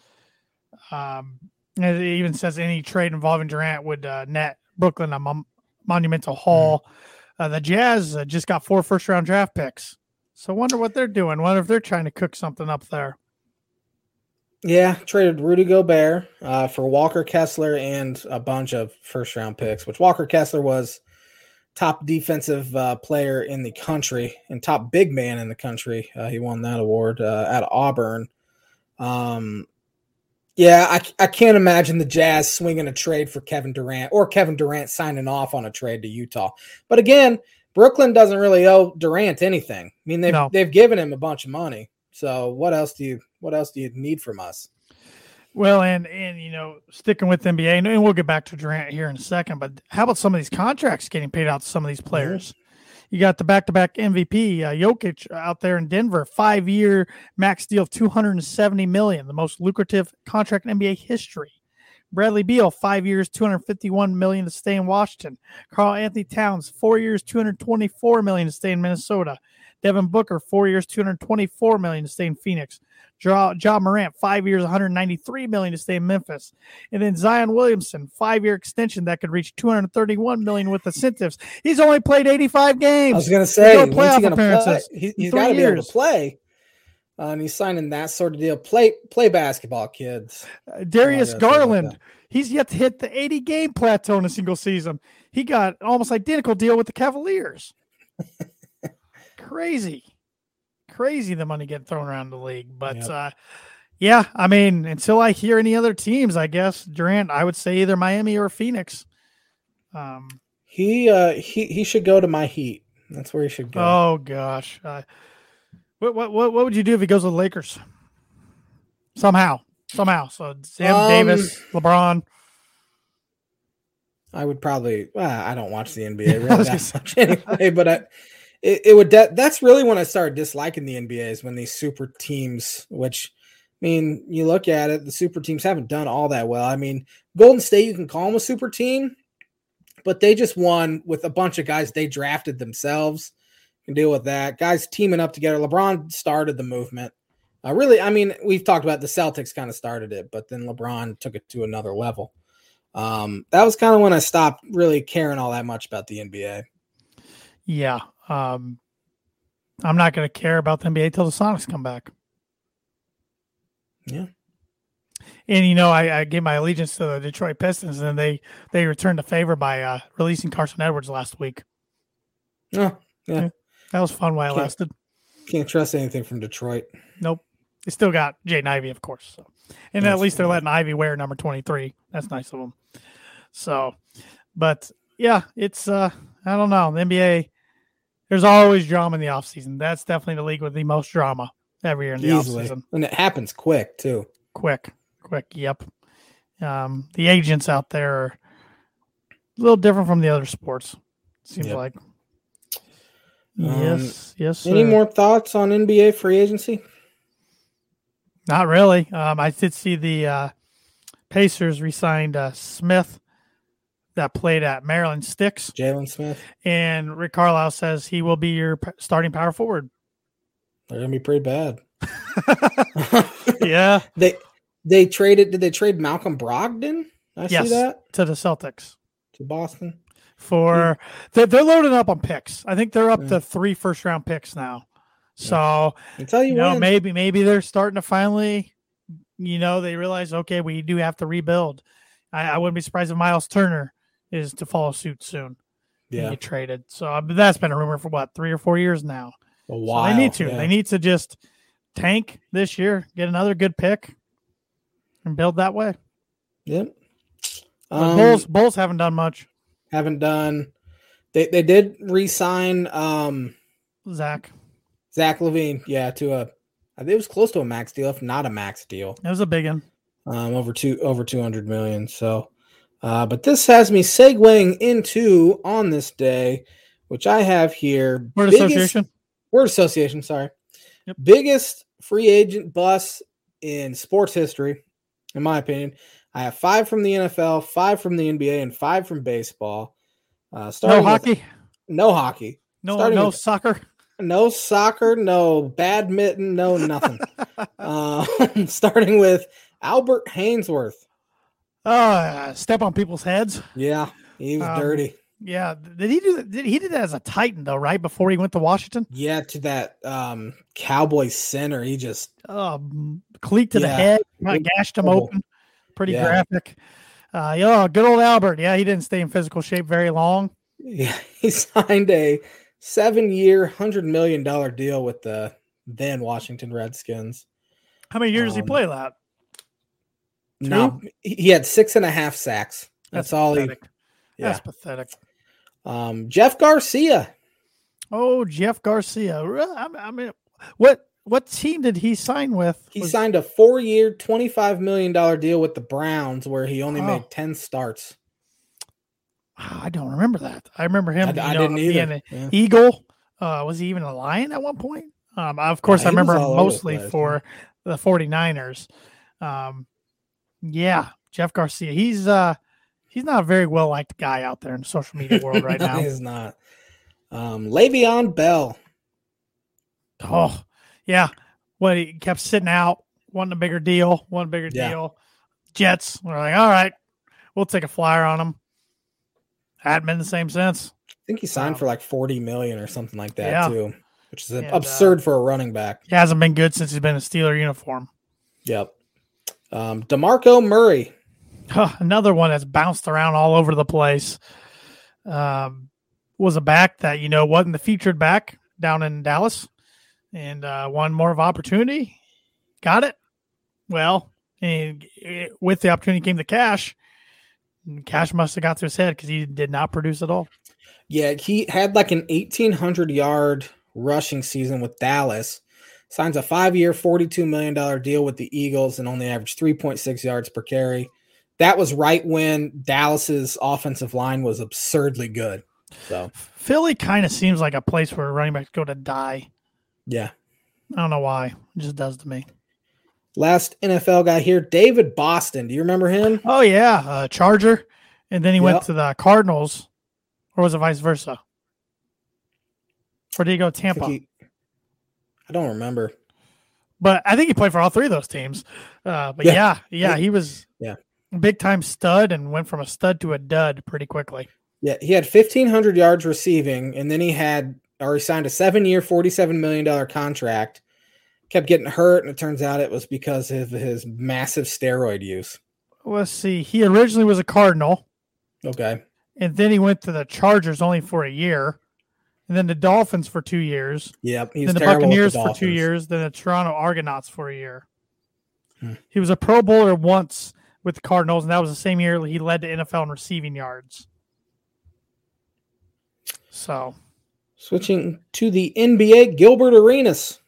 Um, it even says any trade involving Durant would uh, net Brooklyn a mon- monumental haul. Mm. Uh, the Jazz uh, just got four first round draft picks. So wonder what they're doing. Wonder if they're trying to cook something up there. Yeah, traded Rudy Gobert uh, for Walker Kessler and a bunch of first round picks, which Walker Kessler was top defensive uh, player in the country and top big man in the country. Uh, he won that award uh, at Auburn. Um, yeah, I, I can't imagine the Jazz swinging a trade for Kevin Durant or Kevin Durant signing off on a trade to Utah. But again, Brooklyn doesn't really owe Durant anything. I mean, they've no. they've given him a bunch of money. So what else do you what else do you need from us? Well, and and you know, sticking with NBA, and we'll get back to Durant here in a second. But how about some of these contracts getting paid out to some of these players? You got the back-to-back MVP, uh, Jokic, out there in Denver, five-year max deal, two hundred and seventy million, the most lucrative contract in NBA history. Bradley Beal, five years, 251 million to stay in Washington. Karl-Anthony Towns, four years, 224 million to stay in Minnesota. Devin Booker, four years, 224 million to stay in Phoenix. Ja, ja Morant, five years, 193 million to stay in Memphis. And then Zion Williamson, five-year extension that could reach 231 million with incentives. He's only played 85 games. I was going to say, no playoff he appearances. Play? He, has got to be able to play. Uh, and he's signing that sort of deal. Play play basketball, kids. Uh, Darius Garland, he's yet to hit the 80 game plateau in a single season. He got almost identical deal with the Cavaliers. crazy, crazy the money getting thrown around the league. But yep. uh, yeah, I mean, until I hear any other teams, I guess Durant, I would say either Miami or Phoenix. Um, he uh, he he should go to my Heat. That's where he should go. Oh gosh, uh, what what what what would you do if he goes to the Lakers? Somehow, somehow. So Sam um, Davis, LeBron. I would probably. Well, I don't watch the NBA really that much anyway, but I, it, it would de- that's really when I started disliking the NBA is when these super teams, which I mean, you look at it, the super teams haven't done all that well. I mean, Golden State, you can call them a super team, but they just won with a bunch of guys they drafted themselves. You can deal with that. Guys teaming up together. LeBron started the movement. Uh, really, I mean, we've talked about the Celtics kind of started it, but then LeBron took it to another level. Um, that was kind of when I stopped really caring all that much about the NBA. Yeah, um, I'm not going to care about the NBA till the Sonics come back. Yeah. And you know, I, I gave my allegiance to the Detroit Pistons, and they they returned the favor by uh, releasing Carsen Edwards last week. Oh, yeah. yeah. That was fun while it lasted. Can't trust anything from Detroit. Nope. They still got Jaden Ivey, of course. So, and That's at least they're letting Ivey wear number twenty three. That's nice of them. So, but yeah, it's uh, I don't know. The NBA There's always drama in the offseason. That's definitely the league with the most drama every year in the Easily. offseason. And it happens quick too. Quick, quick. Yep. Um, the agents out there are a little different from the other sports. Seems Yep. like. Um, yes. Yes. Any more thoughts on NBA free agency? Not really. Um, I did see the uh, Pacers re-signed uh, Smith, that played at Maryland Sticks, Jalen Smith. and Rick Carlisle says he will be your starting power forward. They're gonna be pretty bad. yeah, they they traded. Did they trade Malcolm Brogdon? I Yes. see that to the Celtics to Boston. for hmm. they're, they're loading up on picks. I think they're up Yeah. to hmm. three first round picks now. So I tell you, you know maybe maybe they're starting to finally, you know, they realize okay we do have to rebuild. I, I wouldn't be surprised if Miles Turner is to follow suit soon. yeah, get traded. So uh, but that's been a rumor for what three or four years now. a So they need to. yeah. They need to just tank this year, get another good pick, and build that way. Yep. Um, Bulls Bulls haven't done much. haven't done. They they did re-sign um, Zach, Zach LaVine. Yeah, to a. I think it was close to a max deal, if not a max deal. it was a big one. um, over two over 200 million. So, uh, but this has me segueing into on this day, which I have here. Word biggest- Association. Word Association. Sorry, Yep. biggest free agent bust in sports history, in my opinion. I have five from the NFL, five from the NBA, and five from baseball. Uh, No starting with- hockey. no hockey, No starting no with- soccer. no soccer, no badminton, no nothing. uh, starting with Albert Haynesworth. Oh, step on people's heads. Yeah, he was Um, dirty. Yeah. Did he do that? Did he did that as a Titan though? Right before he went to Washington. Yeah, to that um Cowboy center, he just Um, cleat to the head, kinda gashed him open. Pretty Yeah. graphic. Uh, yeah, good old Albert. Yeah, he didn't stay in physical shape very long. yeah, he signed a seven-year, hundred million dollar deal with the then Washington Redskins. How many years did he Um, play that? No, he he had six and a half sacks. That's, all he. pathetic. Yeah. That's pathetic. Um, Jeff Garcia. Oh, Jeff Garcia. I I mean, what what team did he sign with? He Was- signed a four-year, twenty-five million dollar deal with the Browns, where he only Oh. made ten starts. Ah, I don't remember that. I remember him. I, I know, didn't either. Yeah. Eagle. Uh, was he even a lion at one point? Um, of course, he I remember him all over the mostly for the 49ers. Um, yeah, Jeff Garcia. He's uh he's not a very well liked guy out there in the social media world right No, now. He's not. Um, Le'Veon Bell. Oh, yeah. What he kept sitting out, wanting a bigger deal, one bigger Yeah. deal. Jets were like, all right, we'll take a flyer on him. Hadn't been the same since. I think he signed Wow. for like 40 million or something like that Yeah. too, which is And, uh, absurd for a running back. He hasn't been good since he's been in a Steeler uniform. Yep. Um, DeMarco Murray. Huh, another one that's bounced around all over the place. Um, was a back that you know wasn't the featured back down in Dallas, and uh, one more of opportunity, got it. Well, and it- with the opportunity came the cash. And Cash must have got to his head because he did not produce at all. Yeah, he had like an 1800 yard rushing season with Dallas. Signs a five year, $42 million deal with the Eagles and only averaged 3.6 yards per carry. That was right when Dallas's offensive line was absurdly good. So, Philly kind of seems like a place where running backs go to die. yeah. I don't know why. It just does to me. Last NFL guy here, David Boston. Do you remember him? Oh yeah, uh, Charger, and then he went to the Cardinals, or was it vice versa? Or did he go to I, think Tampa? he- I don't remember. but I think he played for all three of those teams. Uh, but yeah, Yeah. yeah, he was Yeah. a big time stud and went from a stud to a dud pretty quickly. Yeah, he had 1,500 yards receiving, and then he had, or he signed a seven year, $47 million contract. Kept getting hurt, and it turns out it was because of his massive steroid use. Let's see. He originally was a Cardinal, Okay. and then he went to the Chargers only for a year, and then the Dolphins for two years, Yep. He then the Buccaneers the for two years, then the Toronto Argonauts for a year. Hmm. He was a Pro Bowler once with the Cardinals, and that was the same year he led the NFL in receiving yards. So Switching to the NBA, Gilbert Arenas.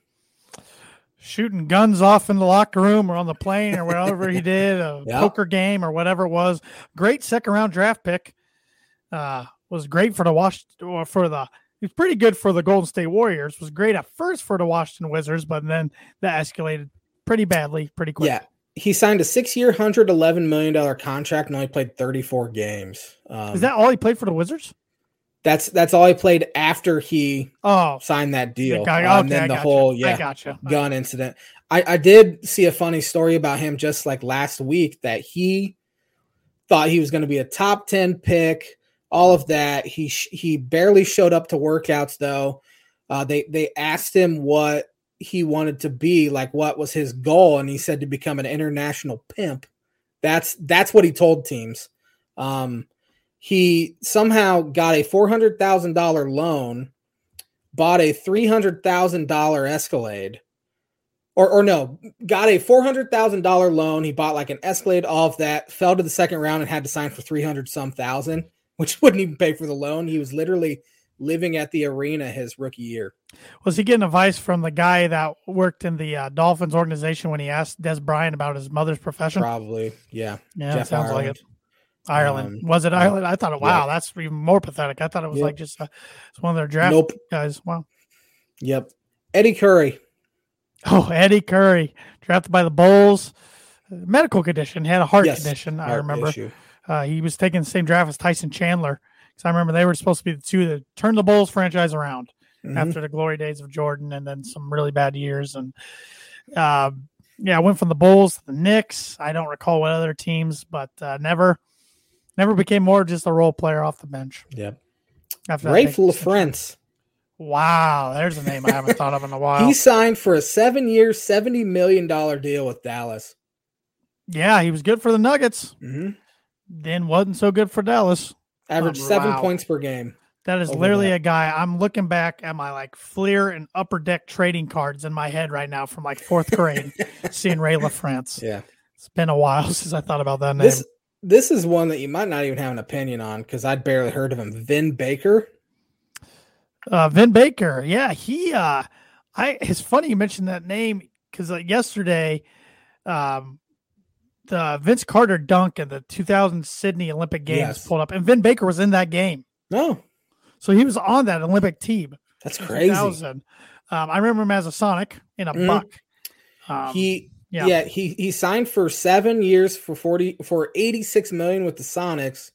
Shooting guns off in the locker room or on the plane or whatever he did, a Yeah. poker game or whatever it was. Great second round draft pick. Uh, was great for the Wash or for the. He was pretty good for the Golden State Warriors. Was great at first for the Washington Wizards, but then that escalated pretty badly, pretty quick. Yeah. He signed a six year, $111 million contract and only played 34 games. Um, Is that all he played for the Wizards? that's that's all he played after he Oh, signed that deal. okay, Uh, and then the whole yeah gotcha. gun incident. I, I did see a funny story about him just like last week that he thought he was going to be a top 10 pick, all of that. He he barely showed up to workouts though. Uh, they they asked him what he wanted to be, like what was his goal, and he said to become an international pimp. That's that's what he told teams. Um, he somehow got a four hundred thousand dollar loan, bought a three hundred thousand dollar Escalade, or or no, got a four hundred thousand dollar loan. He bought like an Escalade, off that, fell to the second round and had to sign for three hundred some thousand, which wouldn't even pay for the loan. He was literally living at the arena his rookie year. Was he getting advice from the guy that worked in the uh, Dolphins organization when he asked Dez Bryant about his mother's profession? Probably, yeah. Yeah, Jeff sounds like it. Ireland Um, was it. Ireland? I thought, Yeah. wow, that's even more pathetic. I thought it was Yep. like just uh, it's one of their draft Nope. guys. Wow. Yep. Eddie Curry. Oh, Eddie Curry, drafted by the Bulls. Medical condition, had a heart Yes, condition. I remember issue. Uh, he was taking the same draft as Tyson Chandler. Because I remember they were supposed to be the two that turned the Bulls franchise around. Mhm. after the glory days of Jordan and then some really bad years. And uh, yeah, I went from the Bulls to the Knicks. I don't recall what other teams, but uh, never, never became more just a role player off the bench. Yep. After Raef LaFrentz. Wow, there's a name I haven't thought of in a while. He signed for a seven year, $70 million deal with Dallas. yeah, he was good for the Nuggets. hmm Then wasn't so good for Dallas. Averaged Um, seven wow. points per game. That is literally that. a guy. I'm looking back at my like Fleer and Upper Deck trading cards in my head right now from like fourth grade, seeing Ray LaFrentz. Yeah. It's been a while since I thought about that name. This this is one that you might not even have an opinion on because I'd barely heard of him. Vin Baker. Uh, Vin Baker, yeah, he. Uh, I. It's funny you mentioned that name because like yesterday, um, Vince Carter dunk in the 2000 Sydney Olympic Games Yes. pulled up, and Vin Baker was in that game, No, so he was on that Olympic team. that's crazy. Um, I remember him as a Sonic in a Mhm. buck. Um, he yeah. yeah. he he signed for seven years for 40 for 86 million with the Sonics.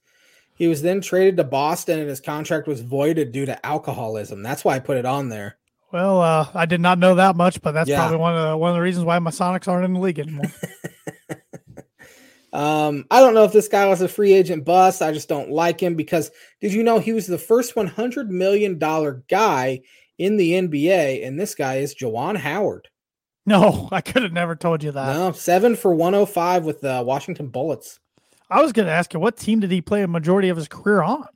He was then traded to Boston and his contract was voided due to alcoholism. That's why I put it on there. well, uh, I did not know that much, but that's Yeah. probably one of the one of the reasons why my Sonics aren't in the league anymore. Um, I don't know if this guy was a free agent bust. I just don't like him because did you know he was the first $100 million guy in the NBA? And this guy is Juwan Howard. no, I could have never told you that. No, seven for 105 with the Washington Bullets. I was going to ask you what team did he play a majority of his career on?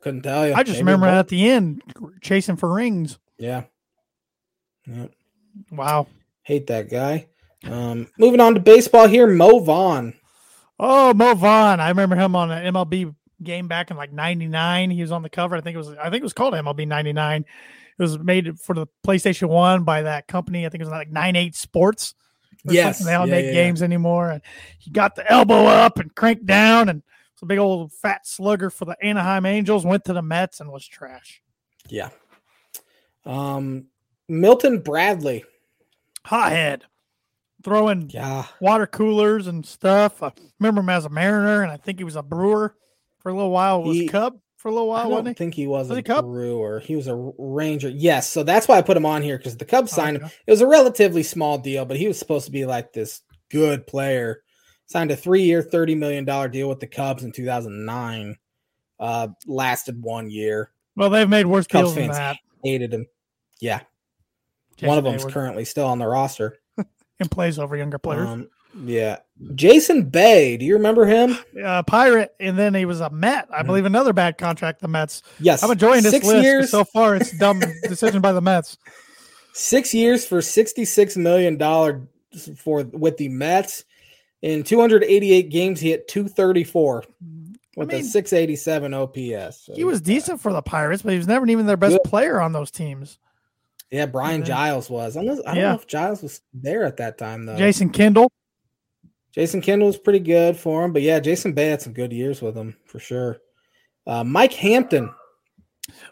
Couldn't tell you. I just Maybe remember at the end chasing for rings. Yeah. Yep. Wow. Hate that guy. Um, moving on to baseball here, Mo Vaughn. Oh, Mo Vaughn. I remember him on an MLB game back in like '99. He was on the cover. I think it was. I think it was called MLB '99. It was made for the PlayStation One by that company. I think it was like Nine Eight Sports. Yes. they don't Yeah, make yeah, yeah. games anymore. And he got the elbow up and cranked down, and it's a big old fat slugger for the Anaheim Angels. Went to the Mets and was trash. Yeah. Um, Milton Bradley. Hothead, throwing Yeah. water coolers and stuff. I remember him as a Mariner, and I think he was a Brewer for a little while. Was He- Cub for a little I while, don't wasn't he? I think he was, Was a he Cub? brewer. He was a Ranger. Yes, so that's why I put him on here because the Cubs signed him. It was a relatively small deal, but he was supposed to be like this good player. Signed a three-year, thirty million dollar deal with the Cubs in two thousand nine. Uh, lasted one year. Well, they've made worse Cubs deals than fans that. hated him. Yeah, Jason one of them's Heyward, currently still on the roster. And plays over younger players. Um, yeah, Jason Bay. Do you remember him? uh, Pirate, and then he was a Met. I Mhm. believe another bad contract. The Mets. Yes, I'm enjoying this six list. years. So far, it's dumb decision by the Mets. Six years for sixty-six million dollars for with the Mets. In 288 games, he hit 234. with I mean- a 687 OPS. So He was decent for the Pirates, but he was never even their best Good. player on those teams. Yeah, Brian Giles was. Unless, I don't Yeah. know if Giles was there at that time though. Jason Kendall. Jason Kendall was pretty good for him, but yeah, Jason Bay had some good years with him for sure. Uh, Mike Hampton,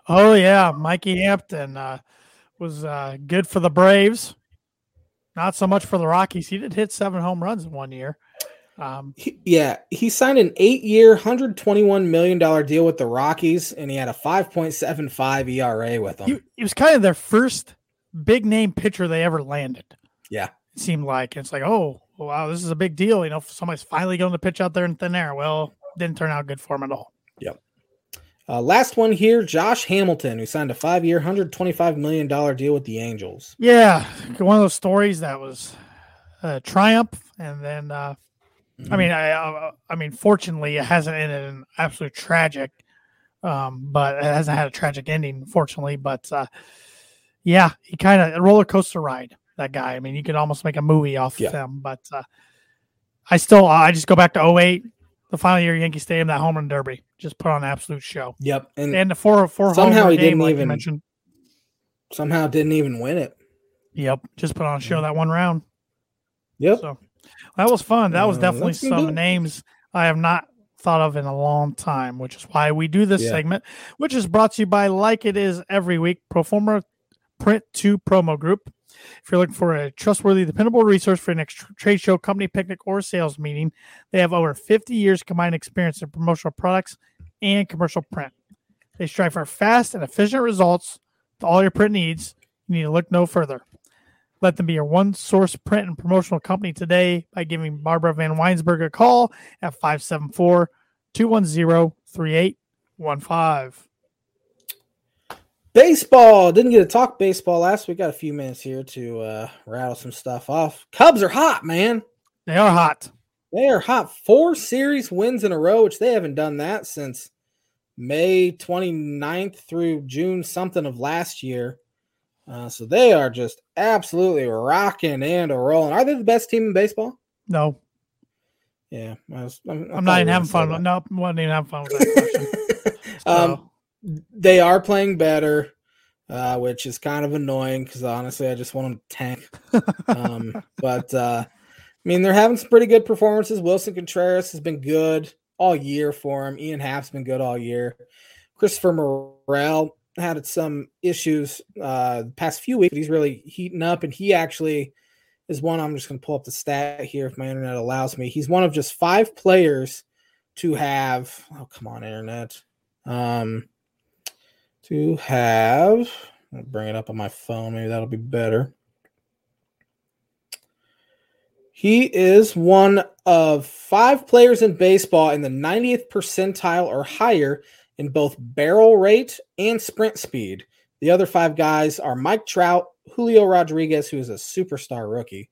Oh yeah, Mikey Hampton uh, was uh, good for the Braves. Not so much for the Rockies. He did hit seven home runs in one year. Um, he- yeah, he signed an eight-year, hundred twenty-one million dollar deal with the Rockies, and he had a five point seven five ERA with them. he, he was kind of their first big name pitcher they ever landed. Yeah. It seemed like it's like, oh wow, this is a big deal. You know, somebody's finally going to pitch out there in thin air. Well, didn't turn out good for him at all. Uh, last one here, Josh Hamilton, who signed a five-year, hundred twenty-five million dollar deal with the Angels. Yeah, one of those stories that was a triumph, and then uh, I mean, I, I I mean, fortunately, it hasn't ended in absolute tragic, um, but it hasn't had a tragic ending, fortunately. But uh, yeah, he kind of a roller coaster ride. That guy. I mean, you could almost make a movie off Yeah. of him. But uh, I still, I just go back to 08, the final year Yankee Stadium, that home run derby, just put on an absolute show. Yep, and And the four four Somehow he game, didn't like even- mentioned. somehow didn't even win it. Yep, just put on a show that one round. Yep. So that was fun. That was Uh, definitely some names I have not thought of in a long time, which is why we do this Yeah. segment, which is brought to you by, like it is every week, Proforma Print 2 Promo Group. If you're looking for a trustworthy, dependable resource for your next trade show, company picnic, or sales meeting, they have over 50 years combined experience in promotional products and commercial print. They strive for fast and efficient results to all your print needs. You need to look no further. Let them be your one source print and promotional company today by giving Barbara Van Weinsberg a call at 574 210 3815. Baseball. Didn't get to talk baseball last week. Got a few minutes here to uh, rattle some stuff off. Cubs are hot, man. They are hot. They are hot. Four series wins in a row, which they haven't done that since May 29th through June something of last year. Uh, so they are just absolutely rocking and a rolling. Are they the best team in baseball? No, Yeah, I was, I'm, I'm not even having fun. with- No, I wasn't even having fun with that question. um, they are playing better, uh, which is kind of annoying because honestly, I just want them to tank. Um, but uh, I mean, they're having some pretty good performances. Willson Contreras has been good all year for him. Ian Happ's been good all year. Christopher Morel had some issues uh, the past few weeks. He's really heating up, and he actually is one. I'm just going to pull up the stat here if my internet allows me. He's one of just five players to have. Oh, come on, internet. Um, to have. I'll bring it up on my phone. Maybe that'll be better. He is one of five players in baseball in the 90th percentile or higher in both barrel rate and sprint speed. The other five guys are Mike Trout, Julio Rodriguez, who is a superstar rookie,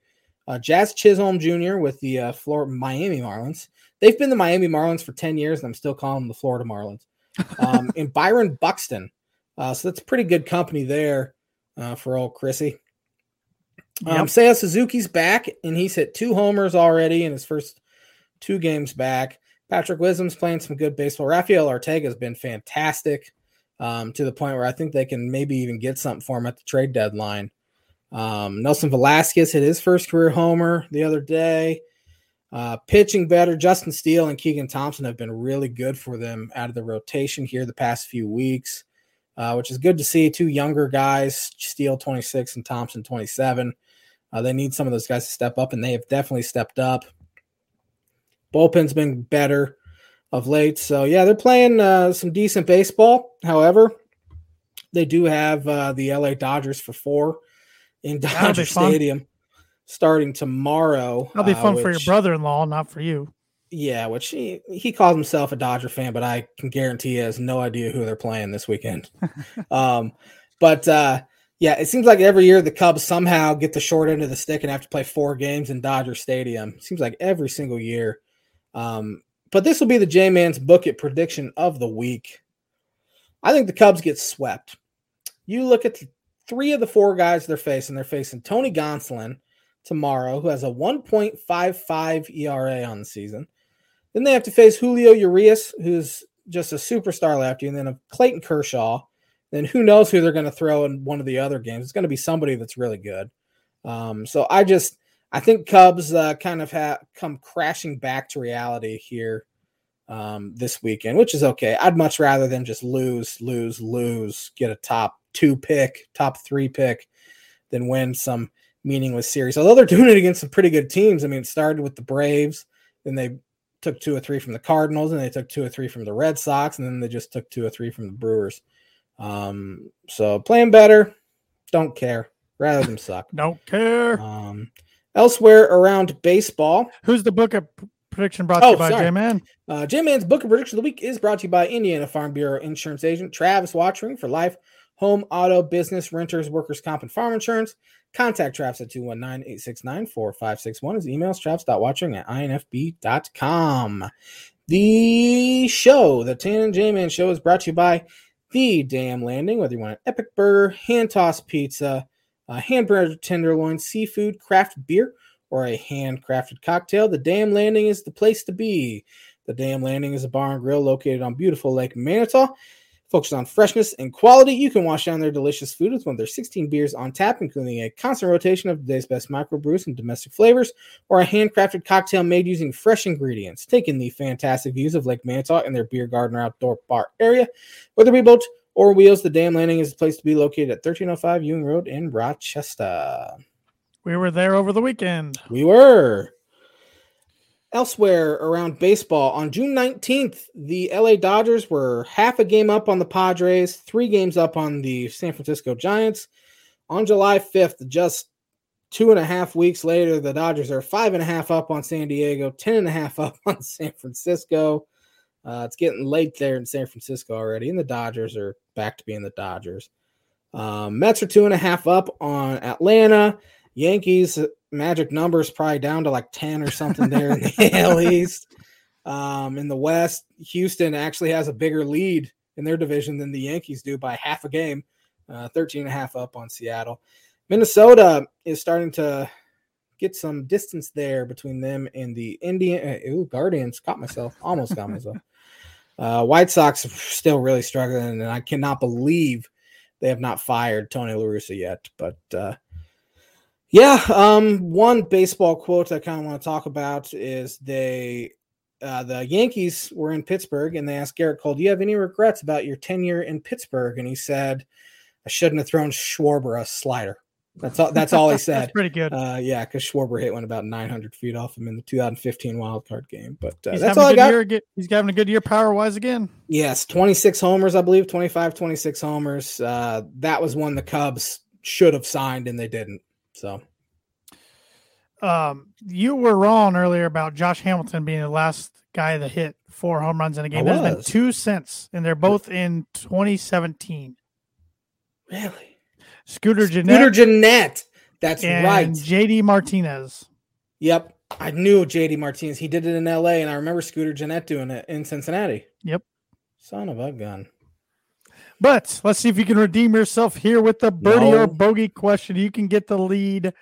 uh, Jazz Chisholm Jr. with the uh, Florida Miami Marlins. They've been the Miami Marlins for 10 years, and I'm still calling them the Florida Marlins. Um, and Byron Buxton. Uh, so that's pretty good company there uh, for old Chrissy. Um, Yep. Seiya Suzuki's back, and he's hit two homers already in his first two games back. Patrick Wisdom's playing some good baseball. Rafael Ortega has been fantastic um, to the point where I think they can maybe even get something for him at the trade deadline. Um, Nelson Velázquez hit his first career homer the other day. Uh, pitching better. Justin Steele and Keegan Thompson have been really good for them out of the rotation here the past few weeks, uh, which is good to see. Two younger guys, Steele 26 and Thompson 27. Uh, they need some of those guys to step up, and they have definitely stepped up. Bullpen's been better of late. So, yeah, they're playing uh, some decent baseball. However, they do have uh, the LA Dodgers for four in Dodger. Stadium starting tomorrow. That'll be uh, fun for your brother-in-law, not for you. Yeah, which he, he calls himself a Dodger fan, but I can guarantee he has no idea who they're playing this weekend. um, but uh, yeah, it seems like every year the Cubs somehow get the short end of the stick and have to play four games in Dodger Stadium. Seems like every single year. Um, but this will be the J Man's book it prediction of the week. I think the Cubs get swept. You look at the three of the four guys they're facing. They're facing Tony Gonsolin tomorrow, who has a 1.55 ERA on the season. Then they have to face Julio Urias, who's just a superstar lefty, and then a Clayton Kershaw. Then who knows who they're going to throw in one of the other games? It's going to be somebody that's really good. Um, so I just I think Cubs uh, kind of have come crashing back to reality here um, this weekend, which is okay. I'd much rather than just lose, lose, lose, get a top two pick, top three pick, than win some meaningless series. Although they're doing it against some pretty good teams. I mean, it started with the Braves, then they took two or three from the Cardinals, and they took two or three from the Red Sox, and then they just took two or three from the Brewers. Um, so playing better, don't care. Rather than suck. don't care. Um, elsewhere around baseball, who's the book of prediction brought to Oh, you by. J Man? Uh, J Man's Book of Prediction of the Week is brought to you by Indiana Farm Bureau Insurance Agent Travis Watchering for life, home, auto, business, renters, workers' comp, and farm insurance. Contact Travis at 219 869 4561. His email is travis.watchering at infb.com. The show, the Tan and J Man show, is brought to you by The Dam Landing. Whether you want an epic burger, hand tossed pizza, a hand breaded tenderloin, seafood, craft beer, or a handcrafted cocktail, The Dam Landing is the place to be. The Dam Landing is a bar and grill located on beautiful Lake Manitou. Focused on freshness and quality, you can wash down their delicious food with one of their 16 beers on tap, including a constant rotation of today's best microbrews and domestic flavors, or a handcrafted cocktail made using fresh ingredients. Take in the fantastic views of Lake Manitou and their beer garden or outdoor bar area. Whether we boat or wheels, the Dam Landing is the place to be located at 1305 Ewing Road in Rochester. We were there over the weekend. We were. Elsewhere around baseball, on June 19th, the LA Dodgers were half a game up on the Padres, three games up on the San Francisco Giants. On July 5th, just two and a half weeks later, the Dodgers are five and a half up on San Diego, ten and a half up on San Francisco. Uh, it's getting late there in San Francisco already, and the Dodgers are back to being the Dodgers. Um, Mets are two and a half up on Atlanta. Yankees magic numbers probably down to like 10 or something there in the AL East. Um, in the West, Houston actually has a bigger lead in their division than the Yankees do by half a game, uh, 13 and a half up on Seattle. Minnesota is starting to get some distance there between them and the Indian uh, ooh, Guardians. Caught myself, almost got myself. Uh, White Sox still really struggling, and I cannot believe they have not fired Tony La Russa yet. But uh, yeah, um, one baseball quote I kind of want to talk about is they, uh, the Yankees were in Pittsburgh and they asked Gerrit Cole, "Do you have any regrets about your tenure in Pittsburgh?" And he said, "I shouldn't have thrown Schwarber a slider." That's all. That's all he That's said. pretty good. Uh, yeah, because Schwarber hit one about 900 feet off him in the 2015 wild card game. But uh, he's that's having all a I good got. year. He's having a good year power wise again. Yes, 26 homers, I believe, 25, 26 homers. Uh, that was one the Cubs should have signed and they didn't. So Um, you were wrong earlier about Josh Hamilton being the last guy that hit four home runs in a game. There's been two since, and they're both in 2017. really, Scooter Gennett. Scooter Gennett. That's and right. JD Martinez. Yep. I knew JD Martinez. He did it in LA, and I remember Scooter Gennett doing it in Cincinnati. Yep. Son of a gun. But let's see if you can redeem yourself here with the birdie or bogey question. You can get the lead.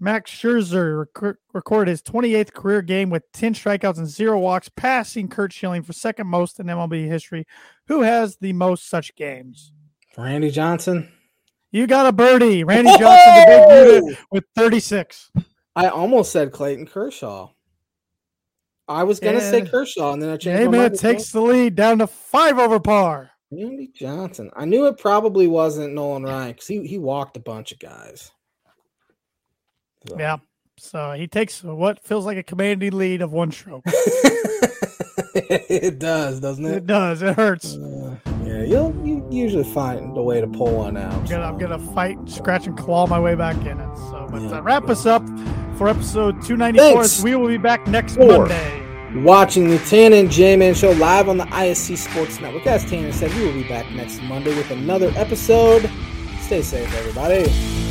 Max Scherzer rec- recorded his 28th career game with 10 strikeouts and zero walks, passing Curt Schilling for second most in MLB history. Who has the most such games? Randy Johnson. You got a birdie. Randy Johnson, the big unit, with 36. I almost said Clayton Kershaw. I was gonna say Kershaw, and then I changed Hey, my man, mind. takes the lead down to five over par. Randy Johnson. I knew it probably wasn't Nolan Ryan because he, he walked a bunch of guys. So. Yeah. So he takes what feels like a commanding lead of one stroke. it does, doesn't It it? does. It hurts. Uh, yeah, you'll you usually find a way to pull one out. I'm gonna, I'm gonna fight, scratch, and claw my way back in it. So, but Yeah. uh, wrap us up for episode 294. Thanks. We will be back next Four. Monday. Watching the Tanner and J Man show live on the ISC Sports Network. As Tanner said, we will be back next Monday with another episode. Stay safe, everybody.